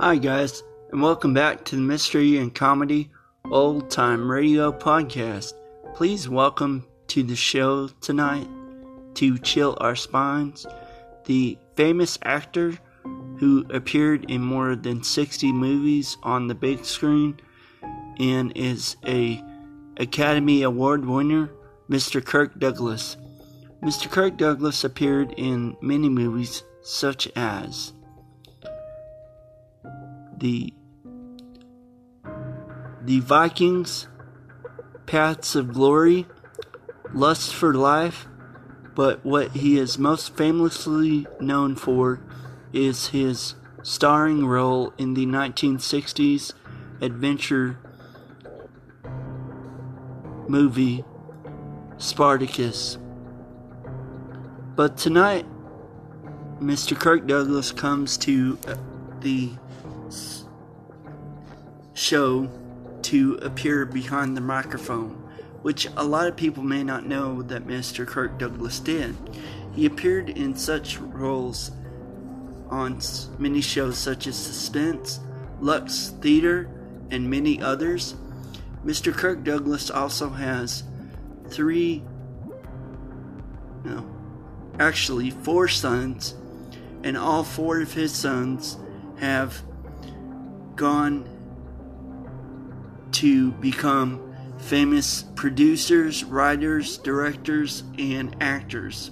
Hi, guys, and welcome back to the Mystery and Comedy Old Time Radio Podcast. Please welcome to the show tonight to chill our spines the famous actor who appeared in more than 60 movies on the big screen and is a Academy Award winner, Mr. Kirk Douglas. Mr. Kirk Douglas appeared in many movies such as the the Vikings, Paths of Glory, Lust for Life, but what he is most famously known for is his starring role in the 1960s adventure movie Spartacus. But tonight, Mr. Kirk Douglas comes to uh, the show to appear behind the microphone, which a lot of people may not know that Mr. Kirk Douglas did. He appeared in such roles on many shows such as Suspense, Lux Theater, and many others. Mr. Kirk Douglas also has three, no, actually four sons, and all four of his sons have gone to become famous producers, writers, directors, and actors.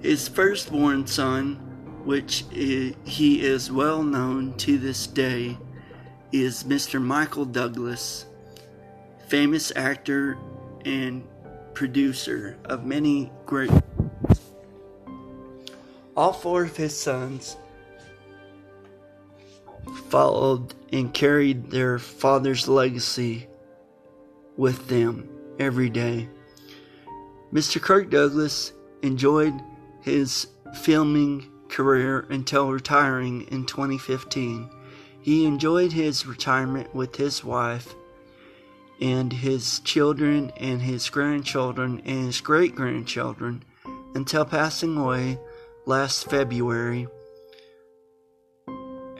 His firstborn son, which he is well known to this day, is Mr. Michael Douglas, famous actor and producer of many great. All four of his sons followed and carried their father's legacy with them every day. Mr. Kirk Douglas enjoyed his filming career until retiring in 2015. He enjoyed his retirement with his wife and his children and his grandchildren and his great grandchildren until passing away last February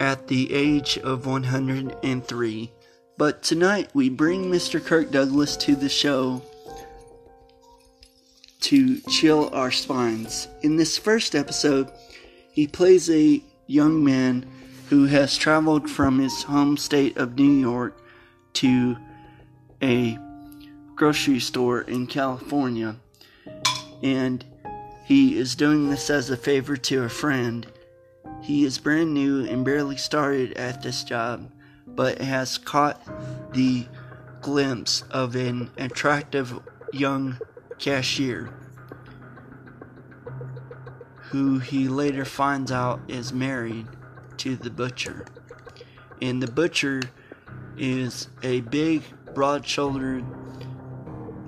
at the age of 103. But tonight we bring Mr. Kirk Douglas to the show to chill our spines. In this first episode, he plays a young man who has traveled from his home state of New York to a grocery store in California. And he is doing this as a favor to a friend. He is brand new and barely started at this job, but has caught the glimpse of an attractive young cashier who he later finds out is married to the butcher. And the butcher is a big, broad shouldered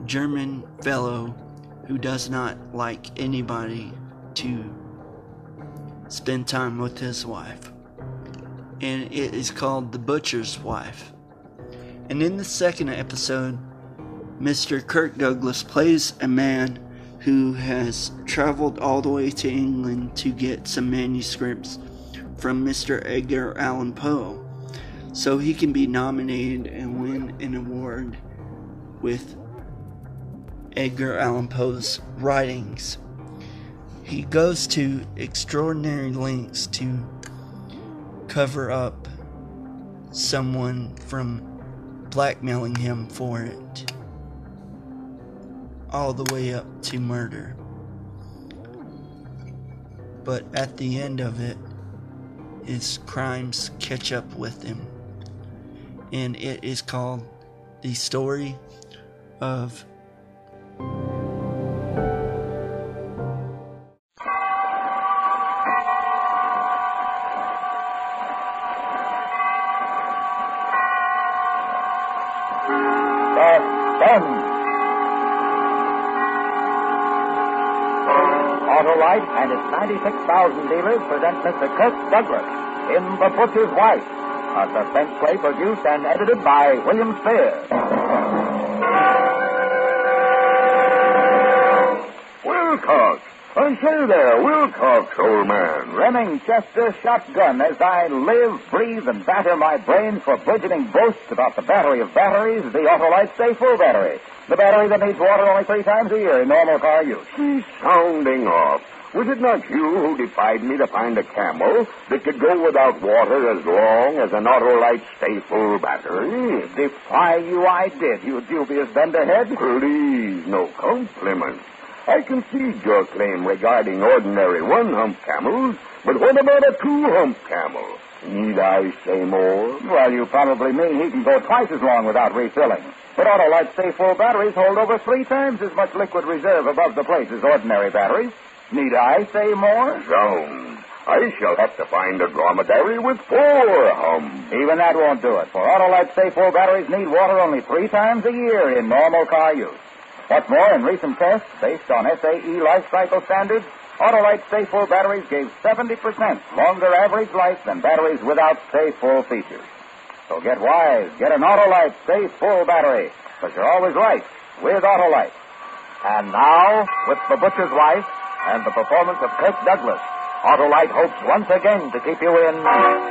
German fellow who does not like anybody to spend time with his wife. And it is called The Butcher's Wife. And in the second episode, Mr. Kirk Douglas plays a man who has traveled all the way to England to get some manuscripts from Mr. Edgar Allan Poe so he can be nominated and win an award with Edgar Allan Poe's writings. He goes to extraordinary lengths to cover up someone from blackmailing him for it all the way up to murder. But at the end of it, his crimes catch up with him. And it is called The Story of 96,000 dealers present Mr. Kirk Douglas in The Butcher's Wife, a suspense play produced and edited by William Spier. Wilcox, I say there, Wilcox, old man. Remingchester shotgun as I live, breathe, and batter my brains for burgeoning boasts about the battery of batteries, the Autolite Stay Full battery. The battery that needs water only three times a year in normal car use. She's sounding off. Was it not you who defied me to find a camel that could go without water as long as an Autolite Stay Full battery? Defy you I did, you dubious dunderhead. Please, no compliments. I concede your claim regarding ordinary one-hump camels, but what about a two-hump camel? Need I say more? Well, you probably mean he can go twice as long without refilling. But Autolite Stay Full batteries hold over three times as much liquid reserve above the plate as ordinary batteries. Need I say more? Zounds. I shall have to find a dromedary with four humps. Even that won't do it, for Autolite Stay Full batteries need water only three times a year in normal car use. What's more, in recent tests based on SAE life cycle standards, Autolite Stay Full batteries gave 70% longer average life than batteries without Stay Full features. So get wise. Get an Autolite Stay Full battery, because you're always right with Autolite. And now, with the butcher's wife and the performance of Kirk Douglas, Autolite hopes once again to keep you in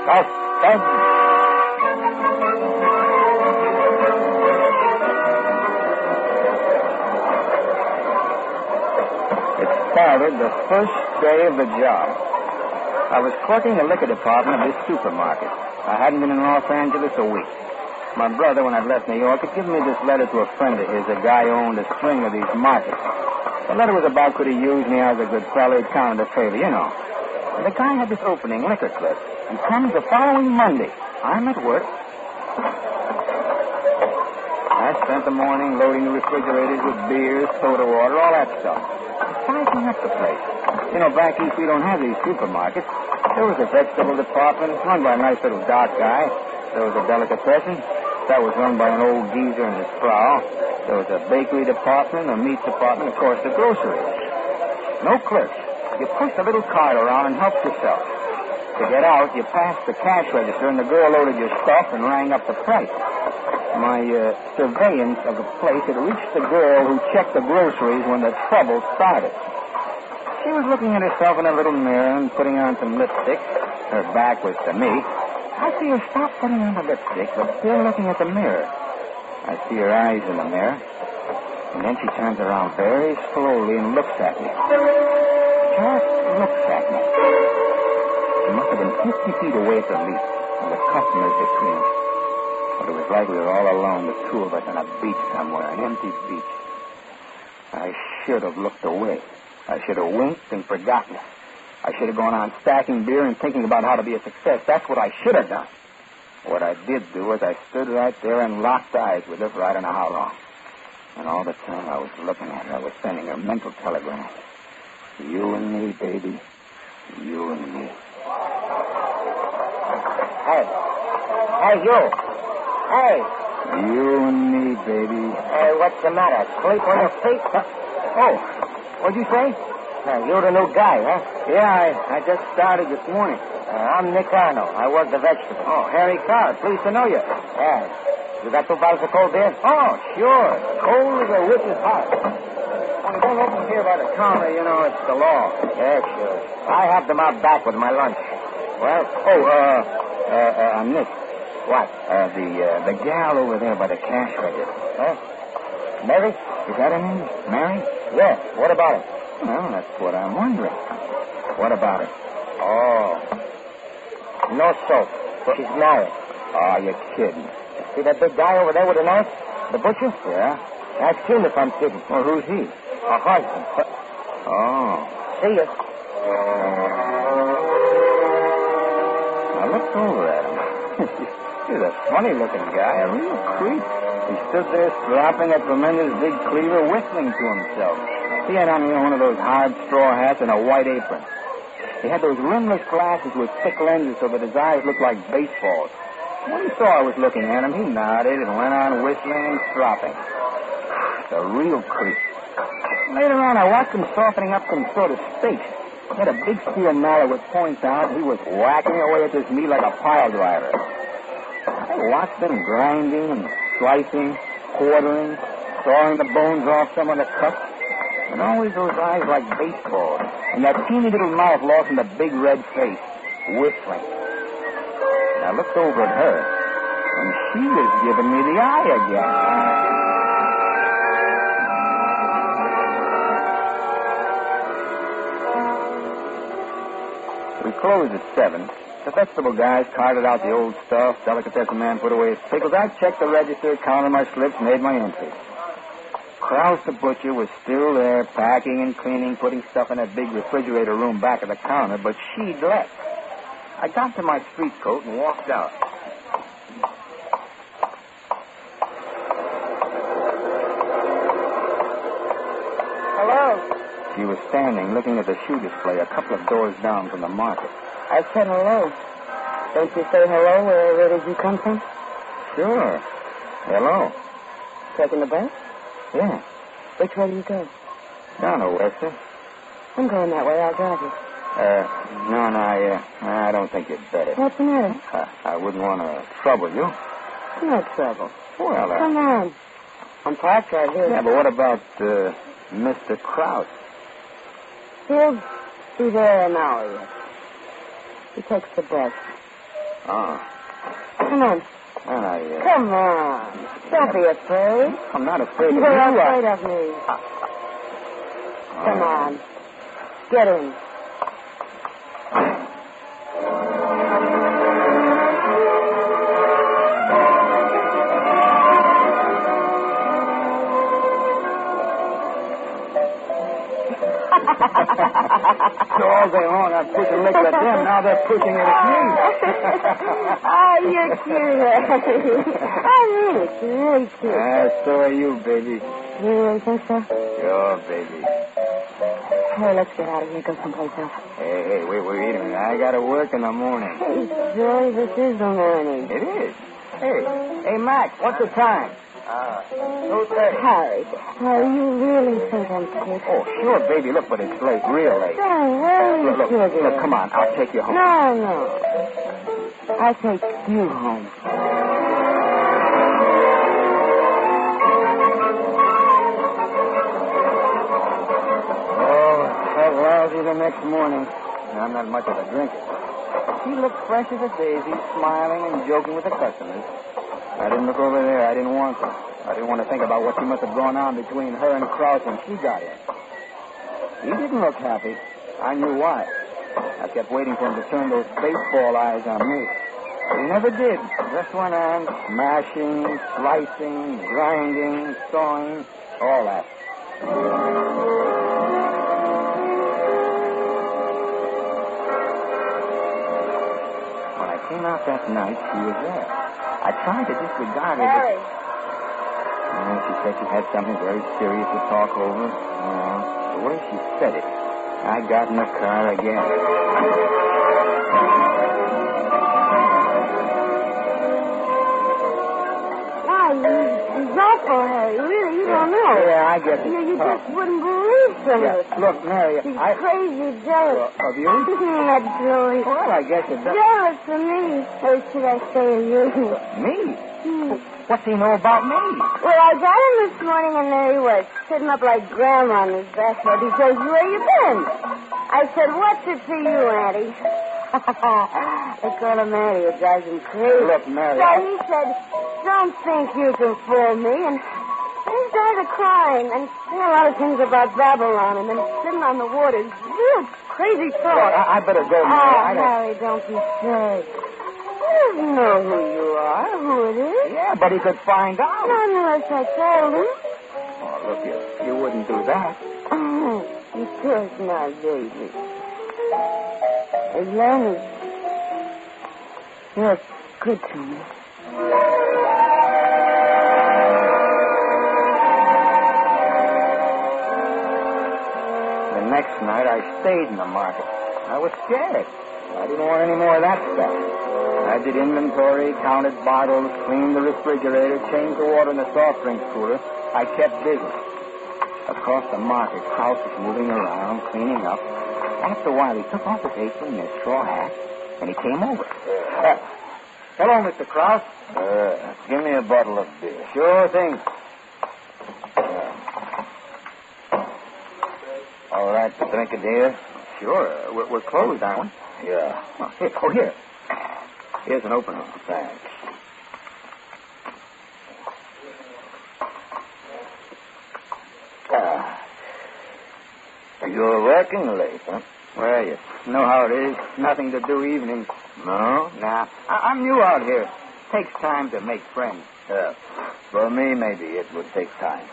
suspense. It started the first day of the job. I was clerking the liquor department of this supermarket. I hadn't been in Los Angeles a week. My brother, when I'd left New York, had given me this letter to a friend of his, a guy who owned a string of these markets. The letter was about could he use me as a good counted a favor, you know. And the guy had this opening liquor clip. He comes the following Monday. I'm at work. I spent the morning loading the refrigerators with beer, soda water, all that stuff. Sizing up the place. You know, back east we don't have these supermarkets. There was a vegetable department run by a nice little dark guy. There was a delicatessen. That was run by an old geezer and his frau. There was a bakery department, a meat department, of course, the grocery. No clerks. You pushed a little cart around and helped yourself. To get out, you passed the cash register, and the girl loaded your stuff and rang up the price. My uh, surveillance of the place had reached the girl who checked the groceries when the trouble started. She was looking at herself in a little mirror and putting on some lipstick. Her back was to me. I see her stop putting on the lipstick, but still looking at the mirror. I see her eyes in the mirror. And then she turns around very slowly and looks at me. Just looks at me. She must have been 50 feet away the least, and the customers between us. But it was like we were all alone, the two of us on a beach somewhere, an empty beach. I should have looked away. I should have winked and forgotten. I should have gone on stacking beer and thinking about how to be a success. That's what I should have done. What I did do was I stood right there and locked eyes with her for I don't know how long. And all the time I was looking at her, I was sending her mental telegrams. You and me, baby. You and me. Hey. Hey, you. Hey. You and me, baby. Hey, what's the matter? Sleep on your feet? Oh, what'd you say? Uh, you're the new guy, huh? Yeah, I, I just started this morning. Uh, I'm Nick Arnold. I work the vegetable. Oh, Harry Carr. Pleased to know you. Yeah. You got two bottles of cold beer? Oh, sure. Cold as a witch's heart. Only don't open here by the counter, you know, it's the law. Yeah, sure. I have them out back with my lunch. Well, oh, uh, uh, uh, Nick. What? Uh, the, uh, the gal over there by the cash register. Huh? Mary? Is that her name? Mary? Yeah. What about it? Well, that's what I'm wondering. What about it? Oh. No soap. She's married. Oh, you're kidding. See that big guy over there with the knife? The butcher? Yeah? Ask him if I'm kidding. Well, who's he? A husband. Oh. See ya. I looked over at him. He's a funny looking guy, a real creep. He stood there strapping a tremendous big cleaver, whistling to himself. He had on, you know, one of those hard straw hats and a white apron. He had those rimless glasses with thick lenses so that his eyes looked like baseballs. When he saw I was looking at him, he nodded and went on whistling and stropping. The real creep. Later on, I watched him softening up some sort of steaks. He had a big steel mallet with points out. He was whacking away at this meat like a pile driver. I watched him grinding and slicing, quartering, sawing the bones off some of the cuts. And always those eyes like baseballs. And that teeny little mouth lost in the big red face, whistling. And I looked over at her, and she was giving me the eye again. We closed at seven. The festival guys carted out the old stuff. Delicatessen man put away his pickles. I checked the register, counted my slips, made my entry. Kraus the butcher was still there, packing and cleaning, putting stuff in that big refrigerator room back of the counter, but she'd left. I got to my street coat and walked out. Hello. She was standing looking at the shoe display a couple of doors down from the market. I said hello. Don't you say hello wherever did you come from? Sure. Hello. Taking the bus? Yeah. Which way do you go? Down to Wester. I'm going that way. I'll drive you. Uh, no, no, I, uh, I don't think you'd better. What's the matter? I, I wouldn't want to trouble you. No trouble. Well, uh, Come on. I'm parked right here. yeah, but what about uh, Mr. Kraus? He'll be there an hour yet. He takes the bus. Oh. Ah. Come on. Uh, Come on. Don't be afraid. I'm not afraid of you. You're afraid of me. Ah. Come ah. on. Get in. So all day long I've pushed a liquor at them. Now they're pushing it at me. oh, you're cute. I mean it. Really cute. Ah, so are you, baby. You really think so? Sure, baby. Hey, let's get out of here. Go someplace else. Hey, hey, wait, wait a minute. I got to work in the morning. Hey, Joey, this is the morning. It is. Hey, hey, Mac, what's the time? 2.30. Harry, Harry, you really think I'm cute? Oh, sure, baby. Look, but it's late, real late. Don't worry, Look, look, sugar. look, come on. I'll take you home. No, no. I'll take you home. Oh, that lousy the next morning. I'm not much of a drinker. She looked fresh as a daisy, smiling and joking with the customers. I didn't look over there. I didn't want to. I didn't want to think about what must have gone on between her and Kraus when she got in. He didn't look happy. I knew why. I kept waiting for him to turn those baseball eyes on me. He never did. Just went on smashing, slicing, grinding, sawing, all that. When I came out that night, he was there. I tried to disregard but Harry, well, she said she had something very serious to talk over. Well, the way she said it, I got in the car again. why, you, he's awful, Harry. Really, you don't know. Yeah, I guess You, it's you tough. just wouldn't believe some Yeah, look, Mary, He's I... crazy jealous. Of you? Joey. Well, I guess it does. Jealous of me. Or should I say of you? Me? Hmm. What's he know about me? Well, I got him this morning, and there he was, sitting up like grandma on his backbed. He says, where you been? I said, what's it to you, Auntie? they call him Auntie. It drives him crazy. Look, Mary, So I- he said, don't think you can fool me. And then he started crying and saying a lot of things about Babylon and then sitting on the water. Real crazy talk. I, I better go, Oh, Mary. I don't... Harry, don't be silly. He doesn't know who you are, who it is. Yeah, but he could find out. Not unless I told him. Oh, look, you, you wouldn't do that. Oh, of course not, baby. As long as you're good to me. Night, I stayed in the market. I was scared. I didn't want any more of that stuff. I did inventory, counted bottles, cleaned the refrigerator, changed the water in the soft drink cooler. I kept busy. Across the market, Kraus was moving around, cleaning up. After a while, he took off his apron and his straw hat, and he came over. Uh, hello, Mr. Kraus. Uh, give me a bottle of beer. Sure thing. All right to drink a dear? Sure. Uh, we're, we're closed, aren't we? Yeah. Oh, here. Oh, here. Here's an opener. Thanks. Ah. You're working late, huh? Well, you know how it is. Nothing to do evenings. No? Nah, I- I'm new out here. Takes time to make friends. Yeah. For me, maybe it would take time.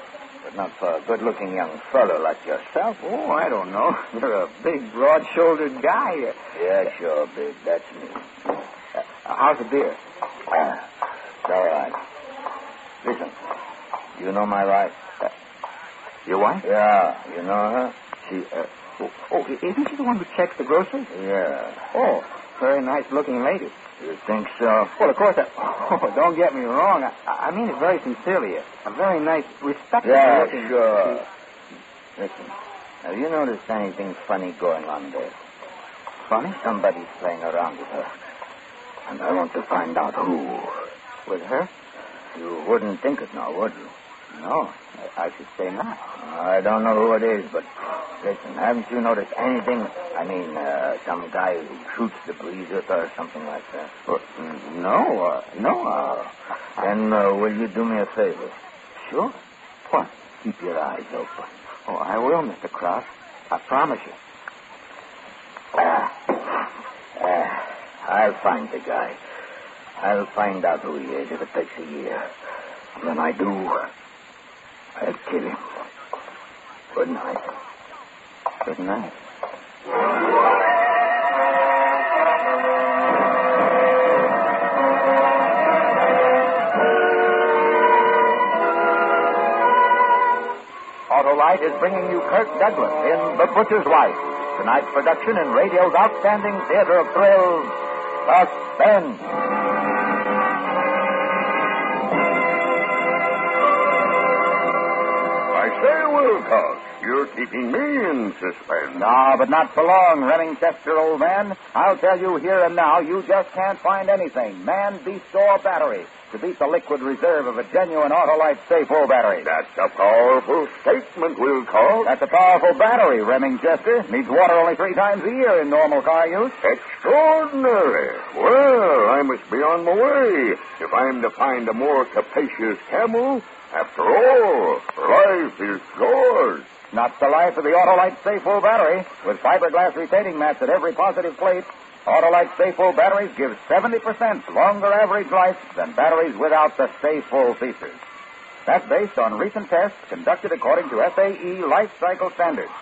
But not for a good-looking young fellow like yourself. Oh, I don't know. You're a big, broad-shouldered guy. Yeah, sure, big. That's me. Uh, how's the beer? Ah, it's all right. Listen, you know my wife? Your wife? Yeah, you know her? She, uh, oh, oh, isn't she the one who checks the groceries? Yeah. Oh, very nice-looking lady. You think so? Well, of course. I, oh, don't get me wrong. I, I mean it very sincerely. A, very nice, respectable Yeah, looking. sure. Listen, have you noticed anything funny going on there? Funny? Somebody's playing around with her. And I want to find out who. With her? You wouldn't think it now, would you? No, I, I should say not. I don't know who it is, but listen, haven't you noticed anything? I mean, uh, some guy who shoots the breeze with her or something like that. Well, no, uh, no. Uh, Then uh, will you do me a favor? sure. What? Keep your eyes open. Oh, I will, Mr. Kraus. I promise you. Ah, I'll find the guy. I'll find out who he is if it takes a year. And when I do, I'll kill him. Good night. Good night. Autolite is bringing you Kirk Douglas in The Butcher's Wife. Tonight's production in radio's outstanding theater of thrills, Suspense. Wilcox, you're keeping me in suspense. No, but not for long, Remingchester, old man. I'll tell you here and now, you just can't find anything, man, beast, or battery, to beat the liquid reserve of a genuine Autolite Safe-O battery. That's a powerful statement, Wilcox. That's a powerful battery, Remingchester. Needs water only three times a year in normal car use. Extraordinary. Well, I must be on my way if I'm to find a more capacious camel. After all, life is short. Not the life of the Autolite Safe-O battery. With fiberglass retaining mats at every positive plate, Autolite Safe-O batteries give 70% longer average life than batteries without the Safe-O features. That's based on recent tests conducted according to SAE life cycle standards.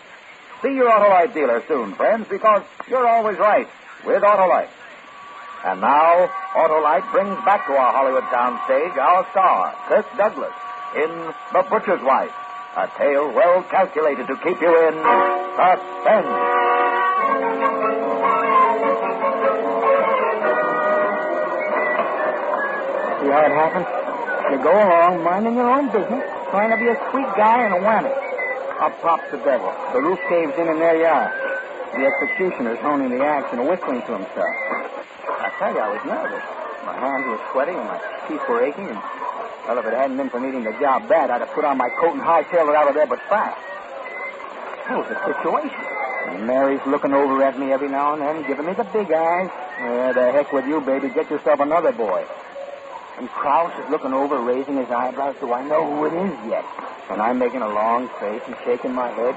See your Autolite dealer soon, friends, because you're always right with Autolite. And now, Autolite brings back to our Hollywood town stage our star, Kirk Douglas, in The Butcher's Wife, a tale well calculated to keep you in suspense. See how it happens? You go along, minding your own business, trying to be a sweet guy and a whammy. Up pops the devil. The roof caves in and there you are. The executioner's honing the axe and whistling to himself. I tell you, I was nervous. My hands were sweaty and my teeth were aching. And, well, if it hadn't been for needing the job bad, I'd have put on my coat and hightailed it out of there but fast. That was the situation. And Mary's looking over at me every now and then, giving me the big eyes. Yeah, the heck with you, baby. Get yourself another boy. And Kraus is looking over, raising his eyebrows. Do I know who it is yet? And I'm making a long face and shaking my head.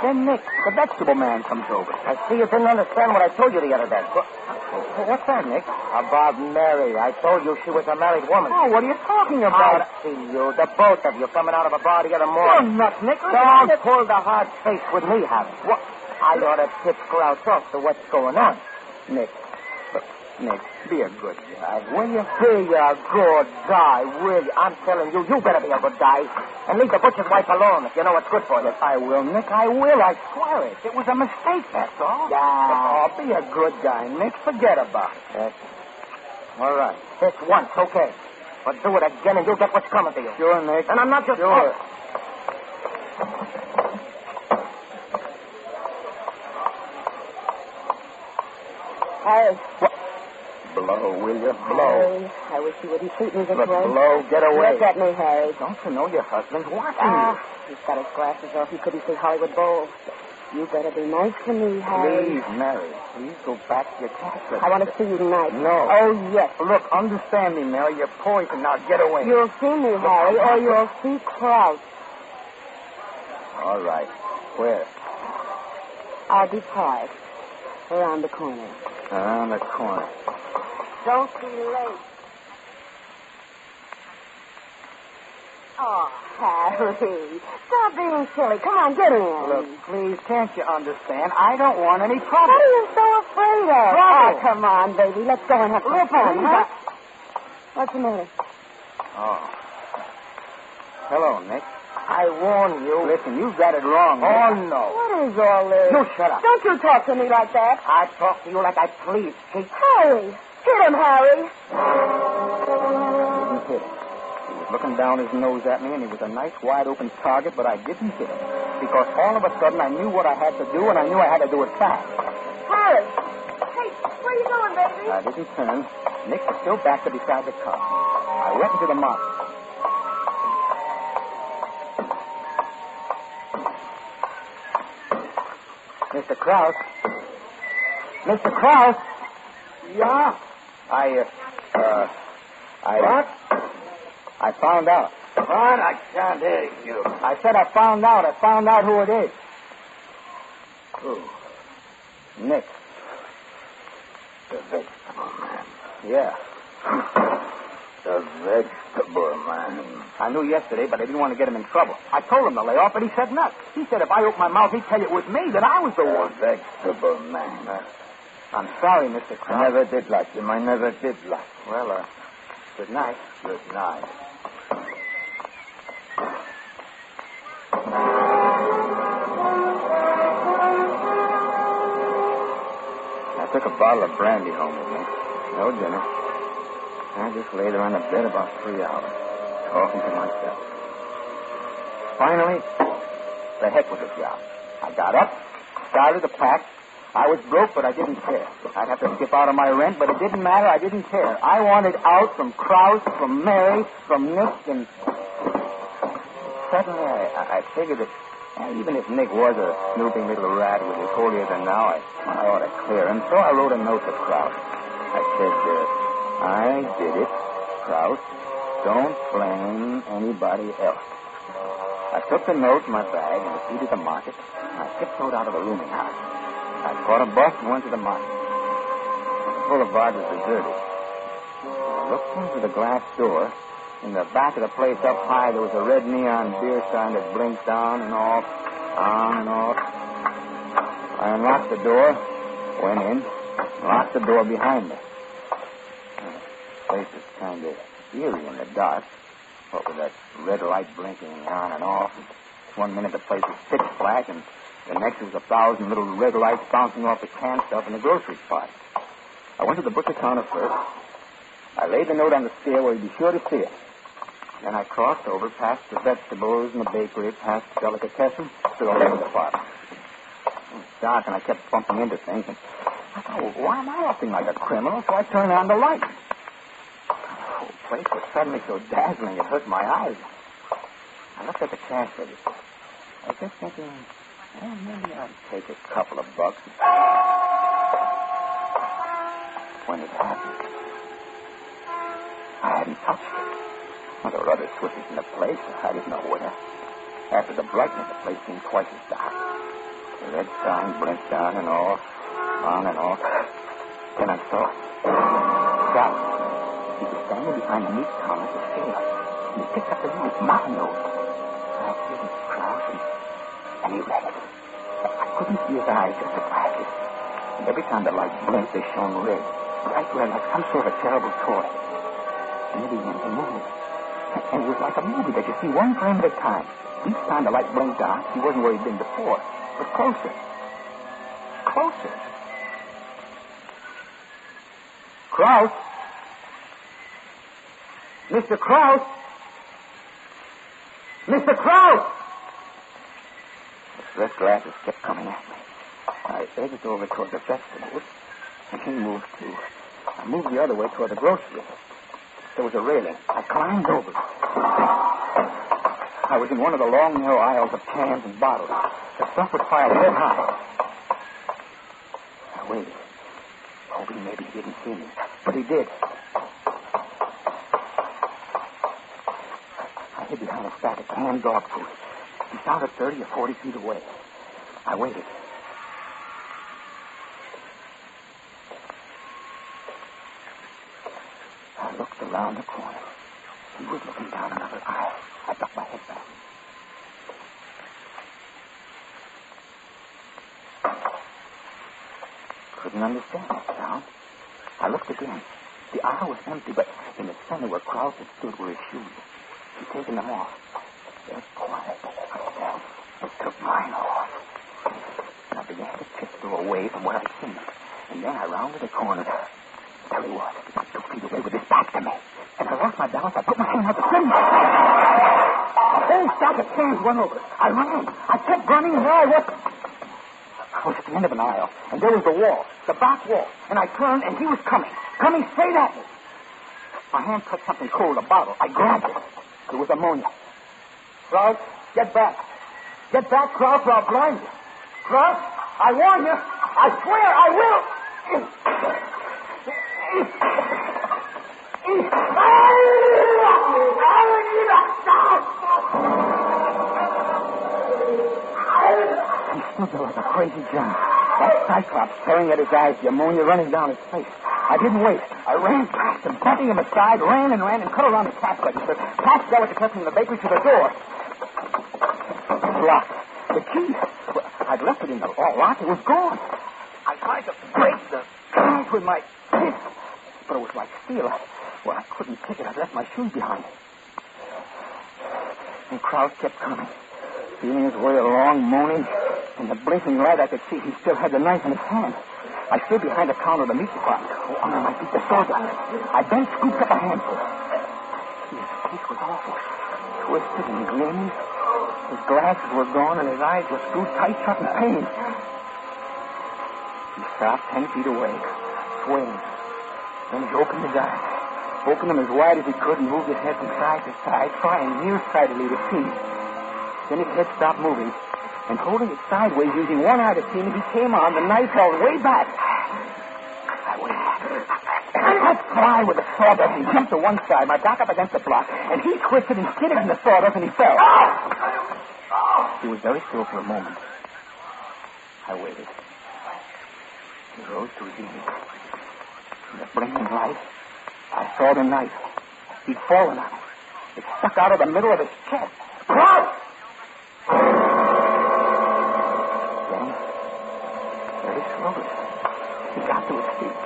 Then Nick, the vegetable man, comes over. I see you didn't understand what I told you the other day. What's that, Nick? About Mary. I told you she was a married woman. Oh, what are you talking about? I see you, the both of you, coming out of a bar together morning. You're nuts, Nick. Don't pull the hard face with me, Harry. What? I ought to tip Kraus off to what's going on. Nick, Nick, be a good guy, will you? Be a good guy, will you? I'm telling you, you better be a good guy. And leave the butcher's wife alone if you know what's good for you. I will, Nick, I will. I swear it. It was a mistake, that's all. Yeah. Oh, be a good guy, Nick. Forget about it. Yes. All right. This once, okay. But do it again and you'll get what's coming to you. Sure, Nick. And I'm not just... Sure. Harry. Blow, will you? Blow. Harry, I wish you wouldn't treat me this Look, way. blow, get away. Look at me, Harry. Don't you know your husband's watching Ah, he's got his glasses off. He couldn't see Hollywood Bowl. You better be nice to me, Harry. Please, Mary. Please go back to your castle. I want to see you tonight. No. Oh, yes. Look, understand me, Mary. You're poison. Now get away. You'll see me, Harry, or you'll see Kraus. All right. Where? I'll be tired. Around the corner. Around the corner. Don't be late. Oh, Harry. Stop being silly. Come on, get in. Look, please, can't you understand? I don't want any problems. What are you so afraid of? Trouble. Oh, come on, baby. Let's go and have some fun, huh? What's the matter? Oh. Hello, Nick. I warn you. Listen, you've got it wrong. Oh, no. What is all this? You shut up. Don't you talk to me like that. I talk to you like I please, Kate. Harry. Hit him, Harry. didn't hit him. He was looking down his nose at me, and he was a nice, wide open target, but I didn't hit him. Because all of a sudden I knew what I had to do, and I knew I had to do it fast. Harry. Hey, where are you going, baby? I didn't turn. Nick was still back there beside the car. I went into the market. Mr. Kraus. Mr. Kraus. Yeah? I, uh, uh, I... What? I found out. What? I can't hear you. I said I found out. I found out who it is. Who? Nick. The vegetable man. Yeah. The vegetable man. I knew yesterday, but I didn't want to get him in trouble. I told him to lay off, but he said no. He said if I opened my mouth, he'd tell you it was me, that I was the one. vegetable man. Uh, I'm sorry, Mr. Kraus. I never did like him. I never did like him. Well, uh, good night. Good night. I took a bottle of brandy home with me. No dinner. I just lay there on the bed about three hours, talking to myself. Finally, the heck with the job. I got up, started to pack. I was broke, but I didn't care. I'd have to skip out of my rent, but it didn't matter. I didn't care. I wanted out from Kraus, from Mary, from Nick, and suddenly I, I- I figured that eh, even if Nick was a snooping little rat with his holier than now, I, I ought to clear him. So I wrote a note to Kraus. I said, uh, I did it, Kraus. Don't blame anybody else. I took the note in my bag and proceeded to the market. I tiptoed out of the rooming house. I caught a bus and went to the market. The boulevard was deserted. I looked into the glass door. In the back of the place up high, there was a red neon beer sign that blinked on and off, on and off. I unlocked the door, went in, locked the door behind me. Place was kind of eerie in the dark. What with that red light blinking on and off. One minute the place was pitch black, and the next was a thousand little red lights bouncing off the can stuff in the grocery spot. I went to the butcher counter first. I laid the note on the stair where he'd be sure to see it. Then I crossed over, past the vegetables and the bakery, past the delicatessen, to the liquor department. It was dark, and I kept bumping into things. And I thought, well, why am I acting like a criminal? So I turned on the light. Place was suddenly so dazzling it hurt my eyes. I looked at the cash register. I was just thinking, well, maybe I'd take a couple of bucks. When it happened, I hadn't touched it. Well, there were other switches in the place. I didn't know where. After the brightness, the place seemed twice as dark. The red sign blinked on and off, on and off. Then I saw Kraus. He was standing behind the meat counter scale. And he picked up the little mountain note. I it to Kraus, and, and he read it. I couldn't see his eyes, just the glasses. And every time the light blinked, they shone red. bright red, like some sort of terrible toy. And then he began to move. And it was like a movie that you see one frame at a time. Each time the light blinked on, he wasn't where he'd been before, but closer. Closer. Kraus? Mr. Kraus? Mr. Kraus! The red glasses kept coming at me. I edged over toward the vegetables, and he moved too. I moved the other way toward the grocery. There was a railing. I climbed over. I was in one of the long, narrow aisles of cans and bottles. The stuff was piled head high. I waited, oh, hoping maybe he didn't see me. But he did. I hid behind a stack of canned dog food. He sounded 30 or 40 feet away. I waited. I looked around the corner. He was looking down another aisle. I ducked my head back. Couldn't understand that sound. I looked again. The aisle was empty, but in the center where Kraus had stood were his shoes. Taken them off. They're quiet. I took mine off. And I began to tiptoe away from where seen him. And then I rounded a corner. Tell you what, he got two feet away with his back to me. And I lost my balance. I put my hand out to swim. A whole stack of cans went over. I ran. I kept running, and there I was. I was at the end of an aisle, and there was the wall, the back wall. And I turned, and he was coming, coming straight at me. My hand touched something cold, a bottle. I grabbed it. It was ammonia. Kraus, get back. Get back, Kraus, or I'll blind you. Kraus, I warn you. I swear I will. He stood there like a crazy giant. That cyclops staring at his eyes, the ammonia running down his face. I didn't wait. I ran past him, bumping him aside, ran and ran and cut around the cash register, past delicatessen in the bakery to the door. Locked. The key. I'd left it in the locked. It was gone. I tried to break the cash with my fist, but it was like steel. Well, I couldn't pick it. I'd left my shoes behind. And Kraus kept coming, feeling his way along, moaning. In the blinking light, I could see he still had the knife in his hand. I stood behind the counter of the meat department. Oh, under my feet, the sawdust. I then scooped up a handful. His face was awful, twisted and gleaming. His glasses were gone, and his eyes were screwed tight shut in pain. He stopped ten feet away, swaying. Then he opened his eyes, opened them as wide as he could, and moved his head from side to side, trying nearsightedly to see. Then his head stopped moving, and holding it sideways, using one eye to see me, he came on, the knife held way back. I waited. I fly with the sawdust and jumped to one side, my back up against the block, and he twisted and skidded in the sawdust, and he fell. He was very still for a moment. I waited. He rose to his knees. In the blinking light, I saw the knife. He'd fallen on it. It stuck out of the middle of his chest. Crouch! Slowly, he got to his feet,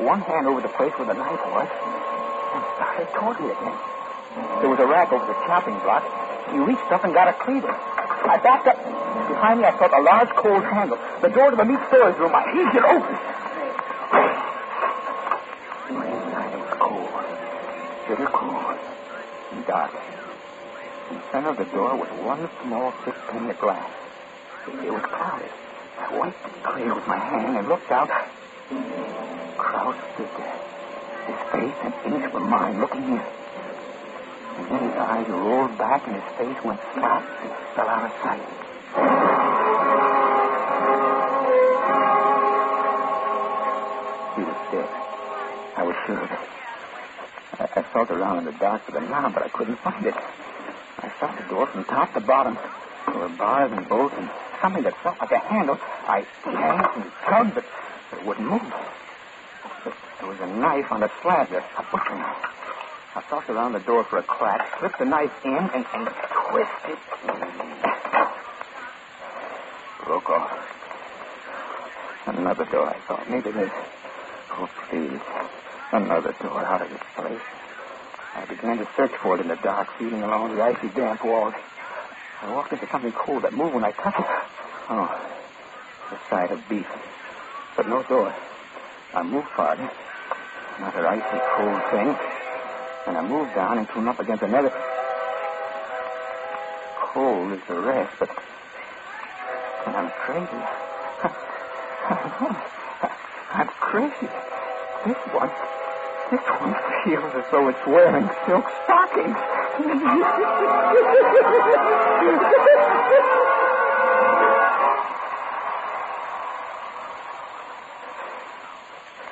one hand over the place where the knife was, and started toward me again. There was a rack over the chopping block. He reached up and got a cleaver. I backed up. Behind me, I felt a large cold handle. The door to the meat storage room. I heaved it open. It was cold, bitter cold, and dark. In center of the door was one small six-pane of glass. It was clouded. I wiped it clear with my hand and looked out. Kraus stood there. His face and inch were mine, looking in. And then his eyes rolled back and his face went flat and fell out of sight. He was dead. I was sure of it. I, I felt around in the dark for the knob, but I couldn't find it. I felt the door from top to bottom. There were bars and bolts and something that felt like a handle. I yanked and tugged, but it wouldn't move. But there was a knife on the slab there, a butcher knife. I felt around the door for a crack, slipped the knife in, and, and twisted. Broke off. Another door, I thought. Maybe this. Oh, please. Another door out of this place. I began to search for it in the dark, feeling along the icy, damp walls. I walked into something cold that moved when I touched it. Oh, the side of beef. But no door. I moved farther. Another icy, cold thing. And I moved down and came up against another. Cold as the rest, but. And I'm crazy. I'm crazy. This one. This one feels as though it's wearing silk stockings.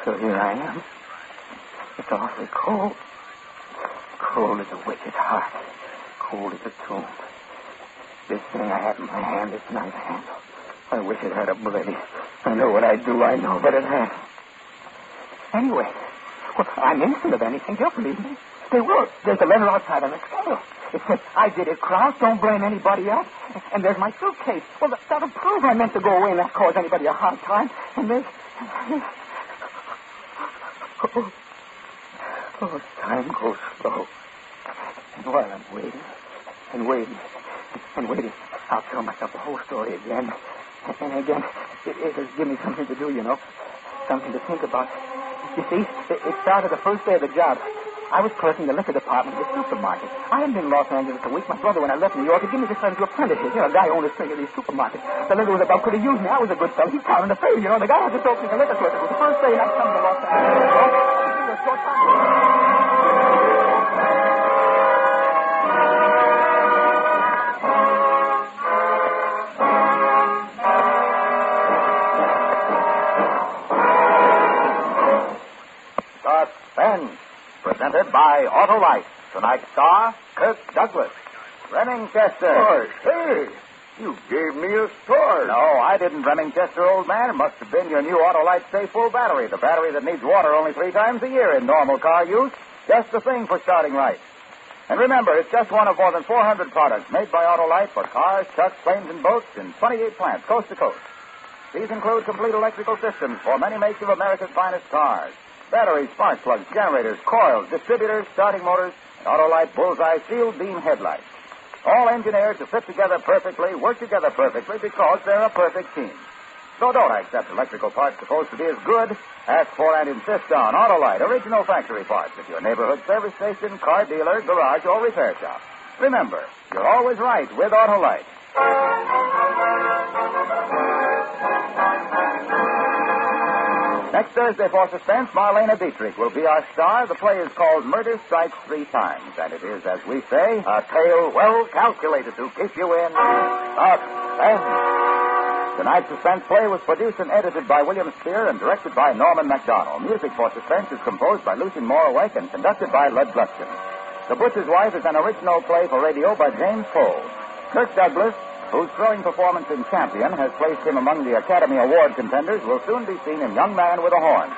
so here I am. It's awfully cold. Cold as a witch's heart. Cold as a tomb. This thing I have in my hand is knife handle. I wish it had a blade. I know what I'd do, I know, but it hasn't. Anyway, well, I'm innocent of anything. You'll believe me. They will. There's a letter outside on the scale. It says, I did it, Kraus. Don't blame anybody else. And there's my suitcase. Well, that, that'll prove I meant to go away and not cause anybody a hard time. And there's... Oh, oh time goes slow. And while I'm waiting, and waiting, and waiting, I'll tell myself the whole story again. And again, it, it'll give me something to do, you know. Something to think about. You see, it, it started the first day of the job. I was clerking the liquor department of the supermarket. I hadn't been in Los Angeles a week. My brother, when I left New York, had given me this letter to apprentice here. You know, a guy owned a string of these supermarkets. The letter was about could have used me. I was a good fellow. He's counting the favor, you know. The guy had just opened the liquor store. It was the first day I'd come to Los Angeles. Presented by Auto Autolite. Tonight's star, Kirk Douglas. Remingchester. Why, hey, you gave me a start. No, I didn't, Remingchester, old man. It must have been your new Auto Autolite Sta-Ful battery, the battery that needs water only three times a year in normal car use. Just the thing for starting right. And remember, it's just one of more than 400 products made by Autolite for cars, trucks, planes, and boats in 28 plants, coast to coast. These include complete electrical systems for many makes of America's finest cars. Batteries, spark plugs, generators, coils, distributors, starting motors, and Autolite Bullseye Field Beam headlights. All engineered to fit together perfectly, work together perfectly because they're a perfect team. So don't accept electrical parts supposed to be as good. Ask for and insist on Autolite original factory parts at your neighborhood service station, car dealer, garage, or repair shop. Remember, you're always right with Autolite. Next Thursday for Suspense, Marlene Dietrich will be our star. The play is called Murder Strikes Three Times, and it is, as we say, a tale well calculated to keep you in suspense. Tonight's Suspense play was produced and edited by William Spier and directed by Norman Macdonnell. Music for Suspense is composed by Lucien Moraweck and conducted by Lud Gluskin. The Butcher's Wife is an original play for radio by James Poe. Kirk Douglas, whose thrilling performance in Champion has placed him among the Academy Award contenders, will soon be seen in Young Man with a Horn.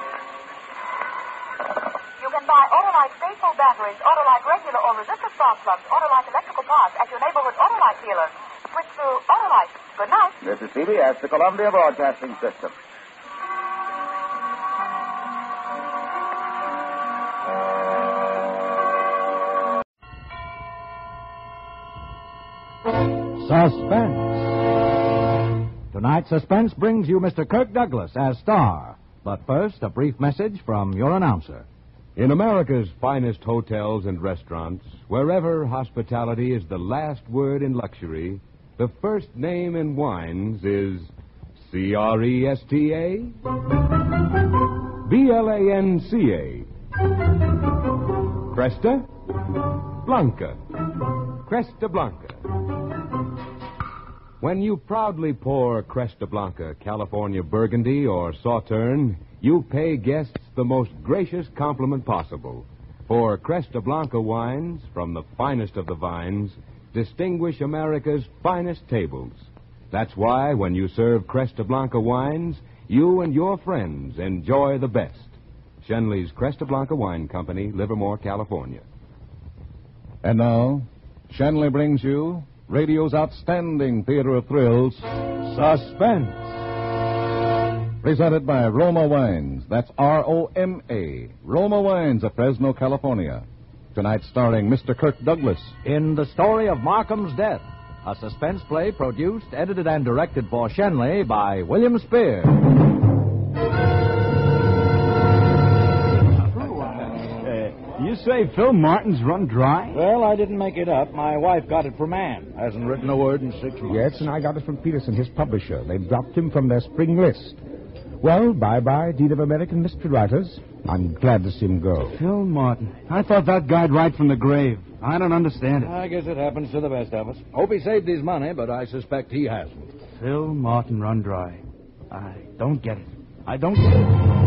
You can buy Autolite faithful batteries, Autolite regular or resistor spark plugs, Autolite electrical parts at your neighborhood Autolite dealer. Switch to Autolite. Good night. This is CBS, the Columbia Broadcasting System. Suspense. Suspense brings you Mr. Kirk Douglas as star. But first, a brief message from your announcer. In America's finest hotels and restaurants, wherever hospitality is the last word in luxury, the first name in wines is C R E S T A B L A N C A. Cresta Blanca. Cresta Blanca. When you proudly pour Cresta Blanca, California Burgundy, or Sauterne, you pay guests the most gracious compliment possible. For Cresta Blanca wines, from the finest of the vines, distinguish America's finest tables. That's why when you serve Cresta Blanca wines, you and your friends enjoy the best. Schenley's Cresta Blanca Wine Company, Livermore, California. And now, Shenley brings you radio's outstanding theater of thrills, Suspense. Presented by Roma Wines. That's R O M A. Roma Wines of Fresno, California. Tonight starring Mr. Kirk Douglas. In the story of Markham's death, a suspense play produced, edited, and directed for Schenley by William Spier. Say Phil Martin's run dry? Well, I didn't make it up. My wife got it from Ann. Hasn't written a word in six months. Yes, and I got it from Peterson, his publisher. They dropped him from their spring list. Well, bye-bye, Dean of American mystery writers. I'm glad to see him go. Phil Martin. I thought that guy'd write from the grave. I don't understand it. I guess it happens to the best of us. Hope he saved his money, but I suspect he hasn't. Phil Martin run dry. I don't get it. I don't get it.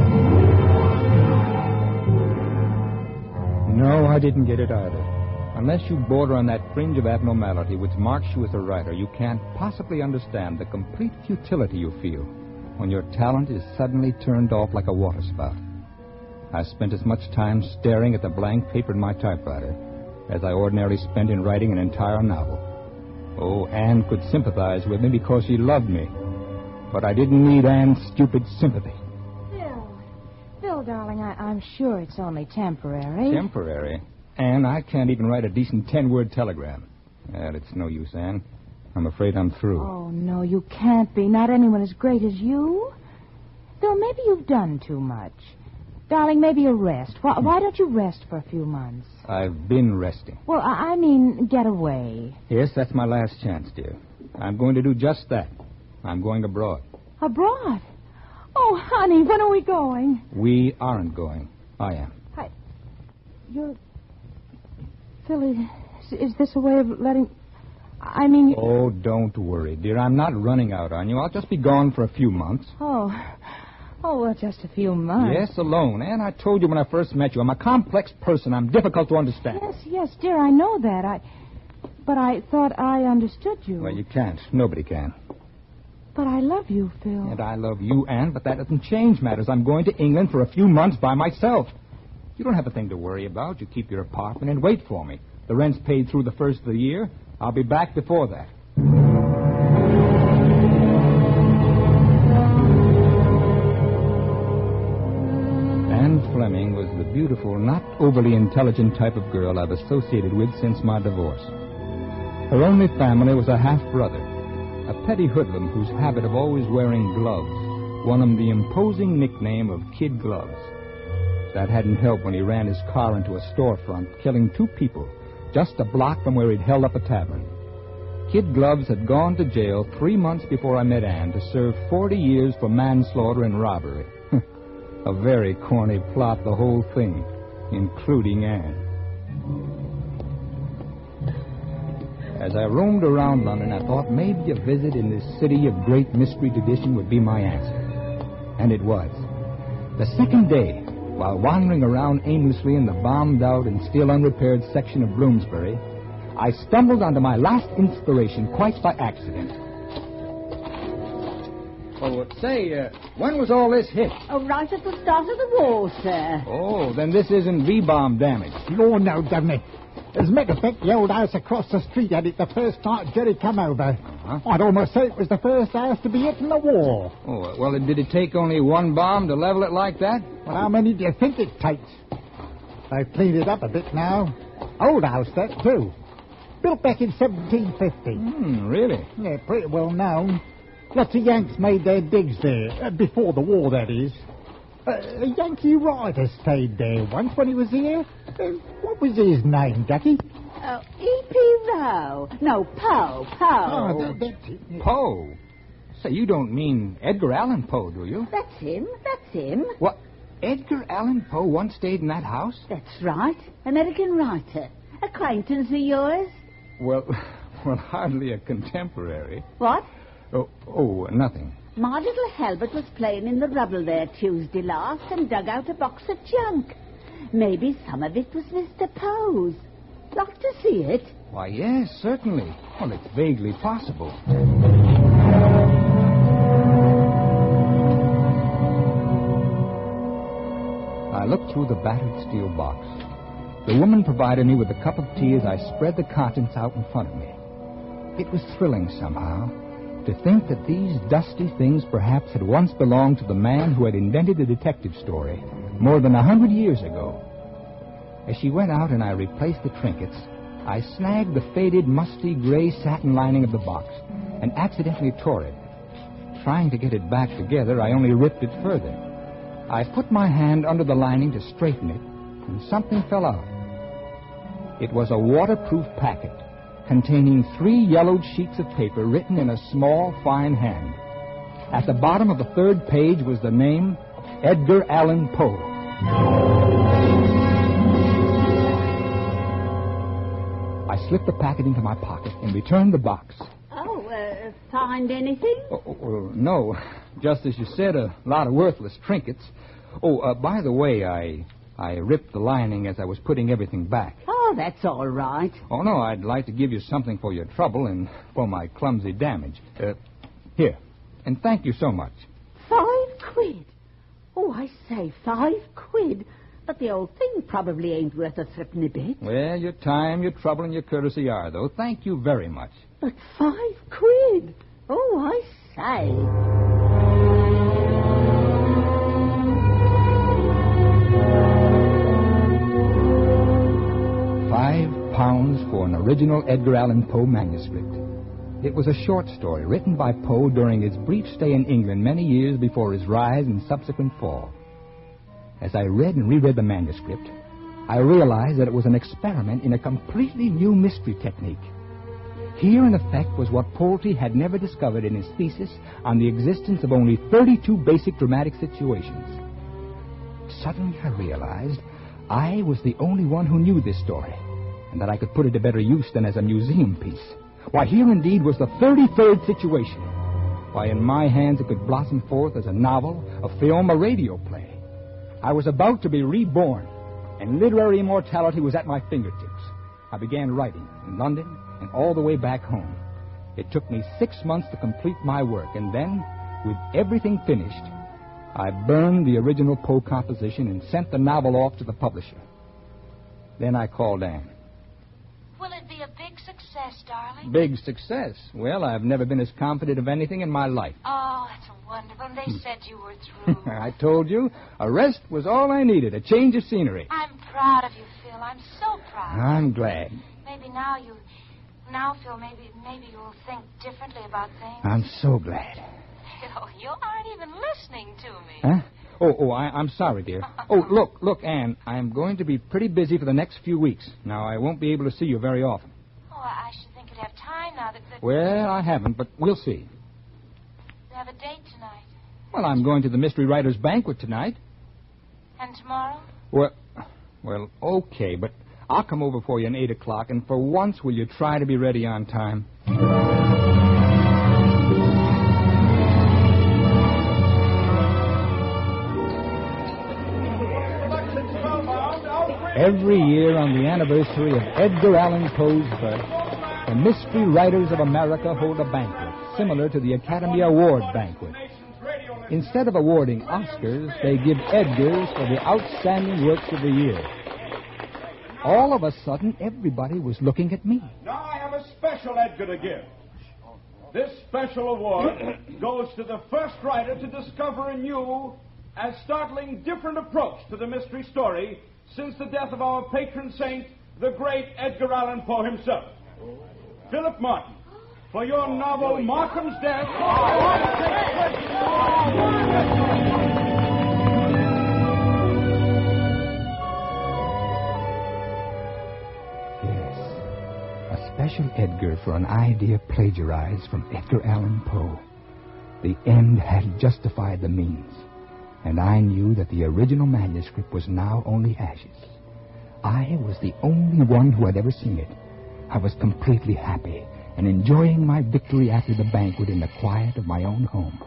No, I didn't get it either. Unless you border on that fringe of abnormality which marks you as a writer, you can't possibly understand the complete futility you feel when your talent is suddenly turned off like a waterspout. I spent as much time staring at the blank paper in my typewriter as I ordinarily spent in writing an entire novel. Oh, Anne could sympathize with me because she loved me. But I didn't need Anne's stupid sympathy. Darling, I, I'm sure it's only temporary. Temporary? Anne, I can't even write a decent ten word telegram. Well, it's no use, Anne. I'm afraid I'm through. Oh, no, you can't be. Not anyone as great as you. Phil, maybe you've done too much. Darling, maybe you rest. Why, why don't you rest for a few months? I've been resting. Well, I, I mean, get away. Yes, that's my last chance, dear. I'm going to do just that. I'm going abroad. Abroad? Oh, honey, when are we going? We aren't going. I am. I... You're... Phil, is, is this a way of letting... I mean... You... Oh, don't worry, dear. I'm not running out on you. I'll just be gone for a few months. Oh... Oh, well, just a few months. Yes, alone. And I told you when I first met you, I'm a complex person. I'm difficult to understand. Yes, yes, dear, I know that. I... But I thought I understood you. Well, you can't. Nobody can. But I love you, Phil. And I love you, Anne, but that doesn't change matters. I'm going to England for a few months by myself. You don't have a thing to worry about. You keep your apartment and wait for me. The rent's paid through the first of the year. I'll be back before that. Anne Fleming was the beautiful, not overly intelligent type of girl I've associated with since my divorce. Her only family was a half brother, a petty hoodlum whose habit of always wearing gloves won him the imposing nickname of Kid Gloves. That hadn't helped when he ran his car into a storefront, killing two people just a block from where he'd held up a tavern. Kid Gloves had gone to jail three months before I met Anne to serve 40 years for manslaughter and robbery. a very corny plot, the whole thing, including Anne. As I roamed around London, I thought maybe a visit in this city of great mystery tradition would be my answer. And it was. The second day, while wandering around aimlessly in the bombed out and still unrepaired section of Bloomsbury, I stumbled onto my last inspiration quite by accident. Oh, say, uh, when was all this hit? Oh, right at the start of the war, sir. Oh, then this isn't V-bomb damage. Lord, no, doesn't it? As a matter of fact, the old house across the street had it the first night Jerry come over. Uh-huh. I'd almost say it was the first house to be hit in the war. Oh, well, did it take only one bomb to level it like that? Well, how many do you think it takes? They've cleaned it up a bit now. Old house, that, too. Built back in 1750. Hmm, really? Yeah, pretty well known. Lots of Yanks made their digs there, uh, before the war, that is. Uh, a Yankee rider stayed there once when he was here. Uh, what was his name, Ducky? Oh, E.P. Rowe. No, Poe. Poe. Oh, that, that's it. Poe? Say, you don't mean Edgar Allan Poe, do you? That's him. That's him. What? Edgar Allan Poe once stayed in that house? That's right. American writer. Acquaintance of yours? Well, well, hardly a contemporary. What? Oh, oh, nothing. My little Halbert was playing in the rubble there Tuesday last and dug out a box of junk. Maybe some of it was Mr. Poe's. Like to see it? Why, yes, certainly. Well, it's vaguely possible. I looked through the battered steel box. The woman provided me with a cup of tea as I spread the contents out in front of me. It was thrilling somehow to think that these dusty things perhaps had once belonged to the man who had invented the detective story more than a hundred years ago. As she went out and I replaced the trinkets, I snagged the faded, musty gray satin lining of the box and accidentally tore it. Trying to get it back together, I only ripped it further. I put my hand under the lining to straighten it, and something fell out. It was a waterproof packet containing three yellowed sheets of paper written in a small, fine hand. At the bottom of the third page was the name Edgar Allan Poe. I slipped the packet into my pocket and returned the box. Oh, uh, find anything? Oh, oh, oh, no, just as you said, a lot of worthless trinkets. Oh, uh, by the way, I I ripped the lining as I was putting everything back. Oh, that's all right. Oh no, I'd like to give you something for your trouble and for my clumsy damage. Uh, here, and thank you so much. Five quid? Oh, I say, five quid. But the old thing probably ain't worth a threepenny bit. Well, your time, your trouble, and your courtesy are, though. Thank you very much. But five quid? Oh, I say. Original Edgar Allan Poe manuscript. It was a short story written by Poe during his brief stay in England many years before his rise and subsequent fall. As I read and reread the manuscript, I realized that it was an experiment in a completely new mystery technique. Here, in effect, was what Polti had never discovered in his thesis on the existence of only 32 basic dramatic situations. Suddenly, I realized I was the only one who knew this story, and that I could put it to better use than as a museum piece. Why, here indeed was the 33rd situation. Why, in my hands, it could blossom forth as a novel, a film, a radio play. I was about to be reborn, and literary immortality was at my fingertips. I began writing in London and all the way back home. It took me six months to complete my work, and then, with everything finished, I burned the original Poe composition and sent the novel off to the publisher. Then I called Anne. Will it be a big success, darling? Big success. Well, I've never been as confident of anything in my life. Oh, that's wonderful. And they hmm. said you were through. I told you, a rest was all I needed, a change of scenery. I'm proud of you, Phil. I'm so proud. I'm glad. Maybe now you, now Phil, maybe maybe you'll think differently about things. I'm so glad. Phil, oh, you aren't even listening to me. Huh? Oh, oh, I, I'm sorry, dear. Oh, look, look, Anne, I'm going to be pretty busy for the next few weeks. Now, I won't be able to see you very often. Oh, I should think you'd have time now that, that Well, I haven't, but we'll see. you have a date tonight. Well, I'm going to the Mystery Writers' Banquet tonight. And tomorrow? Well, well, okay, but I'll come over for you at 8 o'clock, and for once, will you try to be ready on time? Every year on the anniversary of Edgar Allan Poe's birth, the Mystery Writers of America hold a banquet similar to the Academy Award banquet. Instead of awarding Oscars, they give Edgars for the outstanding works of the year. All of a sudden, everybody was looking at me. Now I have a special Edgar to give. This special award goes to the first writer to discover a new and startling different approach to the mystery story since the death of our patron saint, the great Edgar Allan Poe himself. Philip Martin, for your novel Markham's Death. Yes, a special Edgar for an idea plagiarized from Edgar Allan Poe. The end had justified the means, and I knew that the original manuscript was now only ashes. I was the only one who had ever seen it. I was completely happy and enjoying my victory after the banquet in the quiet of my own home.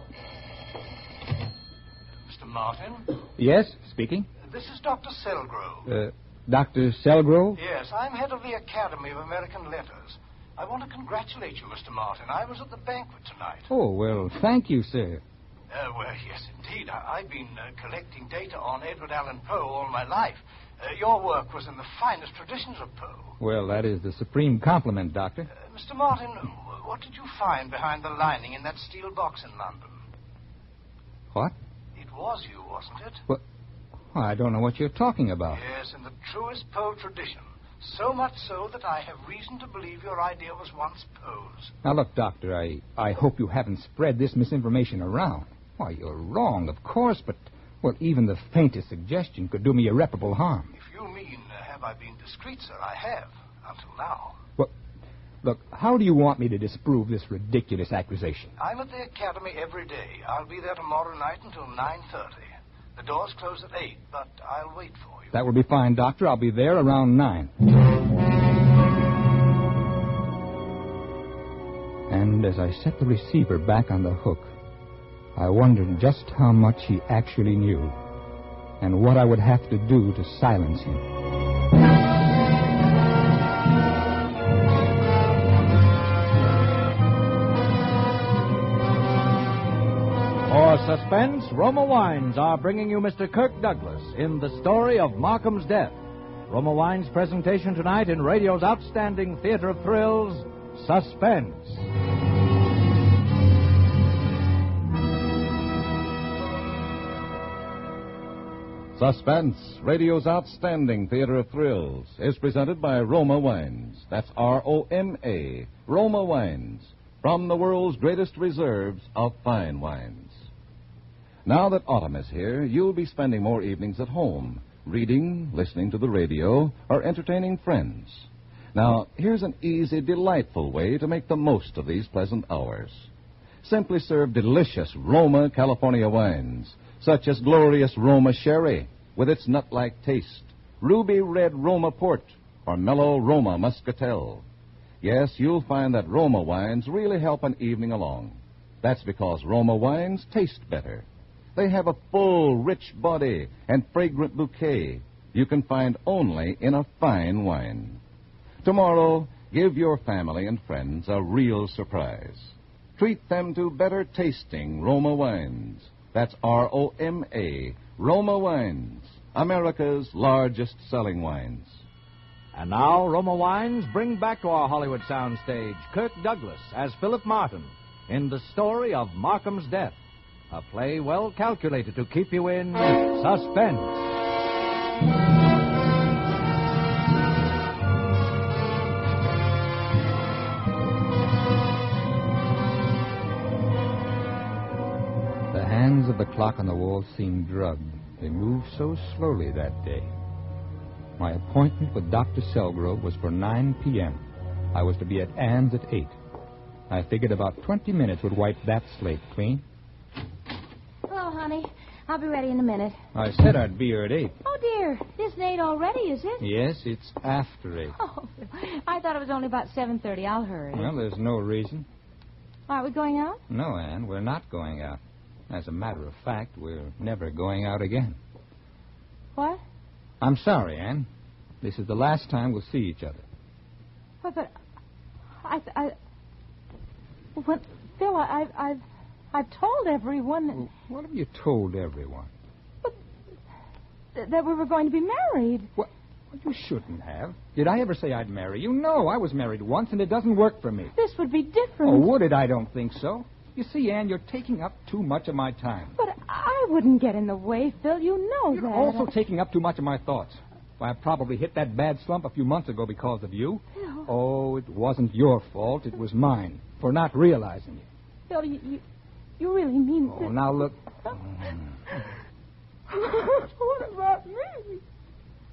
Mr. Martin, Yes, speaking. this is Dr. Selgrove. Uh, Dr. Selgrove? Yes, I'm head of the Academy of American Letters. I want to congratulate you, Mr. Martin. I was at the banquet tonight. Oh, well, thank you, sir. Uh, well, yes, indeed. I- I've been uh, collecting data on Edward Allan Poe all my life. Uh, your work was in the finest traditions of Poe. Well, that is the supreme compliment, Doctor. Uh, Mr. Martin, what did you find behind the lining in that steel box in London? What? It was you, wasn't it? Well, I don't know what you're talking about. Yes, in the truest Poe tradition. So much so that I have reason to believe your idea was once Poe's. Now, look, Doctor, I, I hope you haven't spread this misinformation around. Why, you're wrong, of course, but, well, even the faintest suggestion could do me irreparable harm. If you mean, uh, have I been discreet, sir, I have, until now. Well, look, how do you want me to disprove this ridiculous accusation? I'm at the academy every day. I'll be there tomorrow night until 9.30. The doors close at 8, but I'll wait for you. That will be fine, Doctor. I'll be there around 9. And as I set the receiver back on the hook, I wondered just how much he actually knew and what I would have to do to silence him. For suspense, Roma Wines are bringing you Mr. Kirk Douglas in the story of Markham's death. Roma Wines' presentation tonight in radio's outstanding theater of thrills, Suspense. Suspense, radio's outstanding theater of thrills, is presented by Roma Wines. That's R O M A, Roma Wines, from the world's greatest reserves of fine wines. Now that autumn is here, you'll be spending more evenings at home, reading, listening to the radio, or entertaining friends. Now, here's an easy, delightful way to make the most of these pleasant hours. Simply serve delicious Roma California wines, such as glorious Roma Sherry, with its nut-like taste, ruby red Roma Port, or mellow Roma Muscatel. Yes, you'll find that Roma wines really help an evening along. That's because Roma wines taste better. They have a full, rich body and fragrant bouquet you can find only in a fine wine. Tomorrow, give your family and friends a real surprise. Treat them to better tasting Roma wines. That's R O M A, Roma Wines, America's largest selling wines. And now, Roma Wines bring back to our Hollywood soundstage Kirk Douglas as Philip Martin in the story of Markham's death, a play well calculated to keep you in suspense. Clock on the wall seemed drugged. They moved so slowly that day. My appointment with Dr. Selgrove was for 9 p.m. I was to be at Ann's at 8. I figured about 20 minutes would wipe that slate clean. Hello, honey. I'll be ready in a minute. I said I'd be here at 8. Oh, dear. This ain't already, is it? Yes, it's after 8. Oh, I thought it was only about 7.30. I'll hurry. Well, there's no reason. Aren't we going out? No, Anne, we're not going out. As a matter of fact, we're never going out again. What? I'm sorry, Anne. This is the last time we'll see each other. But, but I, I, what, Phil, I, I've, I've, I've told everyone that, What have you told everyone? that we were going to be married. What? You shouldn't have. Did I ever say I'd marry you? No, I was married once, and it doesn't work for me. This would be different. Oh, would it? I don't think so. You see, Anne, you're taking up too much of my time. But I wouldn't get in the way, Phil. You know You're that. also taking up too much of my thoughts. Why, I probably hit that bad slump a few months ago because of you. Phil, Oh, it wasn't your fault. It was mine for not realizing it. Phil, you, you, you really mean Oh, now look. what about me?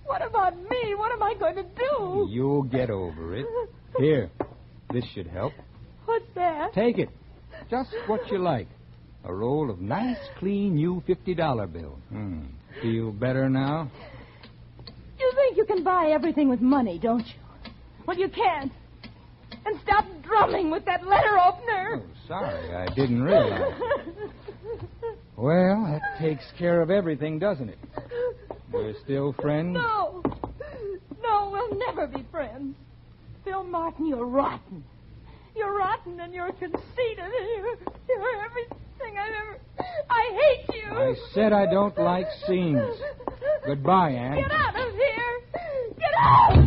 What about me? What am I going to do? You'll get over it. Here, this should help. What's that? Take it. Just what you like. A roll of nice, clean, new $50 bills. Hmm. Feel better now? You think you can buy everything with money, don't you? Well, you can't. And stop drumming with that letter opener. Oh, sorry, I didn't realize. Well, that takes care of everything, doesn't it? We're still friends? No. No, we'll never be friends. Phil Martin, you're rotten. You're rotten and you're conceited and you're, you're everything I've ever. I hate you. I said I don't like scenes. Goodbye, Anne. Get out of here. Get out.